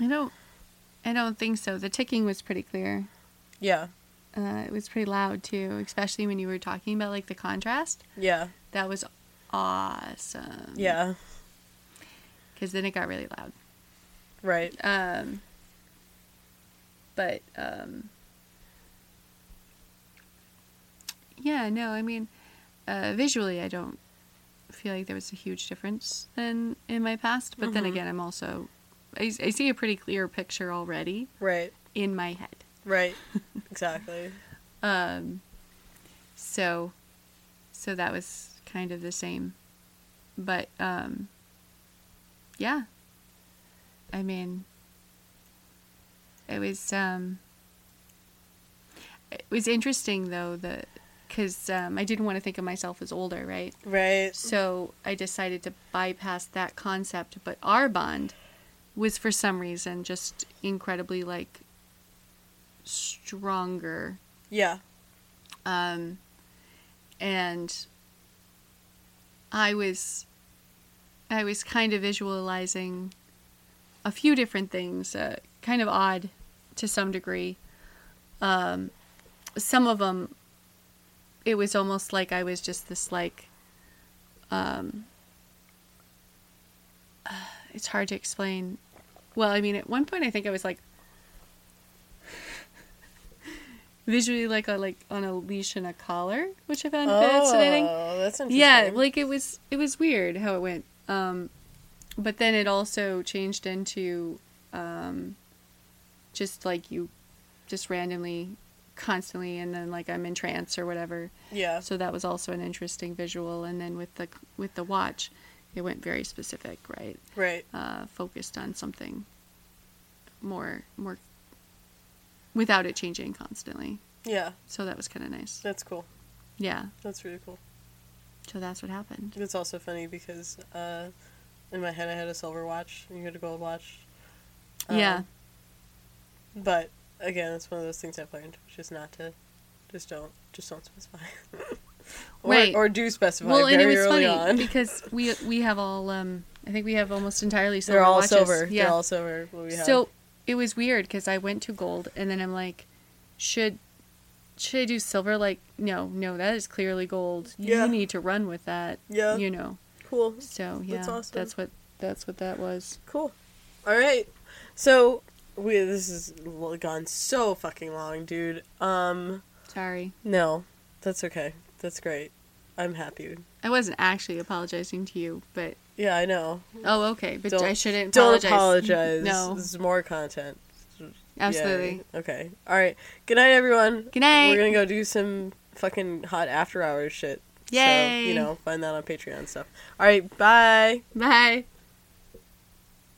I don't, I don't think so. The ticking was pretty clear.
Yeah.
Uh, it was pretty loud too, especially when you were talking about like the contrast.
Yeah.
That was awesome.
Yeah.
Because then it got really loud.
Right.
Um, but um, yeah, no, I mean, uh, visually, I don't feel like there was a huge difference than in my past. But then
Mhm.
again, I'm also I, I see a pretty clear picture already
Right.
in my head.
Right. *laughs* exactly.
Um, so, so that was kind of the same, but um, yeah. I mean, it was um, it was interesting though the because um, I didn't want to think of myself as older, right?
Right.
So I decided to bypass that concept. But our bond was for some reason just incredibly like stronger
Yeah.
um, and I was I was kind of visualizing a few different things, uh, kind of odd to some degree. Um, some of them, it was almost like I was just this like. Um, *sighs* it's hard to explain. Well, I mean, at one point, I think I was like *laughs* visually like a like on a leash and a collar, which I found fascinating.
Oh, that's interesting.
Yeah, like it was it was weird how it went. Um, but then it also changed into um, just like you, just randomly, constantly, and then like I'm in trance or whatever.
yeah.
So that was also an interesting visual. And then with the with the watch, it went very specific, right?
Right.
Uh, focused on something more more without it changing constantly.
Yeah.
So that was kind of nice.
That's cool.
Yeah.
That's really cool.
So that's what happened.
It's also funny because uh, in my head I had a silver watch and you had a gold watch. Um,
Yeah.
But again, it's one of those things I've learned, which is not to just don't just don't specify. *laughs* or,
Right.
or do specify
well, and
very
it was
early
funny
on. *laughs*
because we we have all um I think we have almost entirely silver
They're all
watches.
silver.
Yeah.
They're all silver. We have.
so it was weird because I went to gold and then I'm like, should should I do silver? Like, no, no, that is clearly gold. You
Yeah.
need to run with that.
Yeah.
You know.
cool.
So yeah,
That's awesome.
that's what that's what that was.
Cool. All right. So we this has gone so fucking long, dude. Um,
Sorry.
no, that's okay. That's great. I'm happy.
I wasn't actually apologizing to you, but
Yeah, I know.
oh, okay. But
Don't-
I shouldn't
Don't
apologize.
apologize.
No,
This is more content.
absolutely.
Yay. Okay. All right. Good night, everyone.
Good night.
We're gonna go do some fucking hot after hours shit. So,
Yay.
you know, find that on Patreon stuff. All right. Bye.
Bye.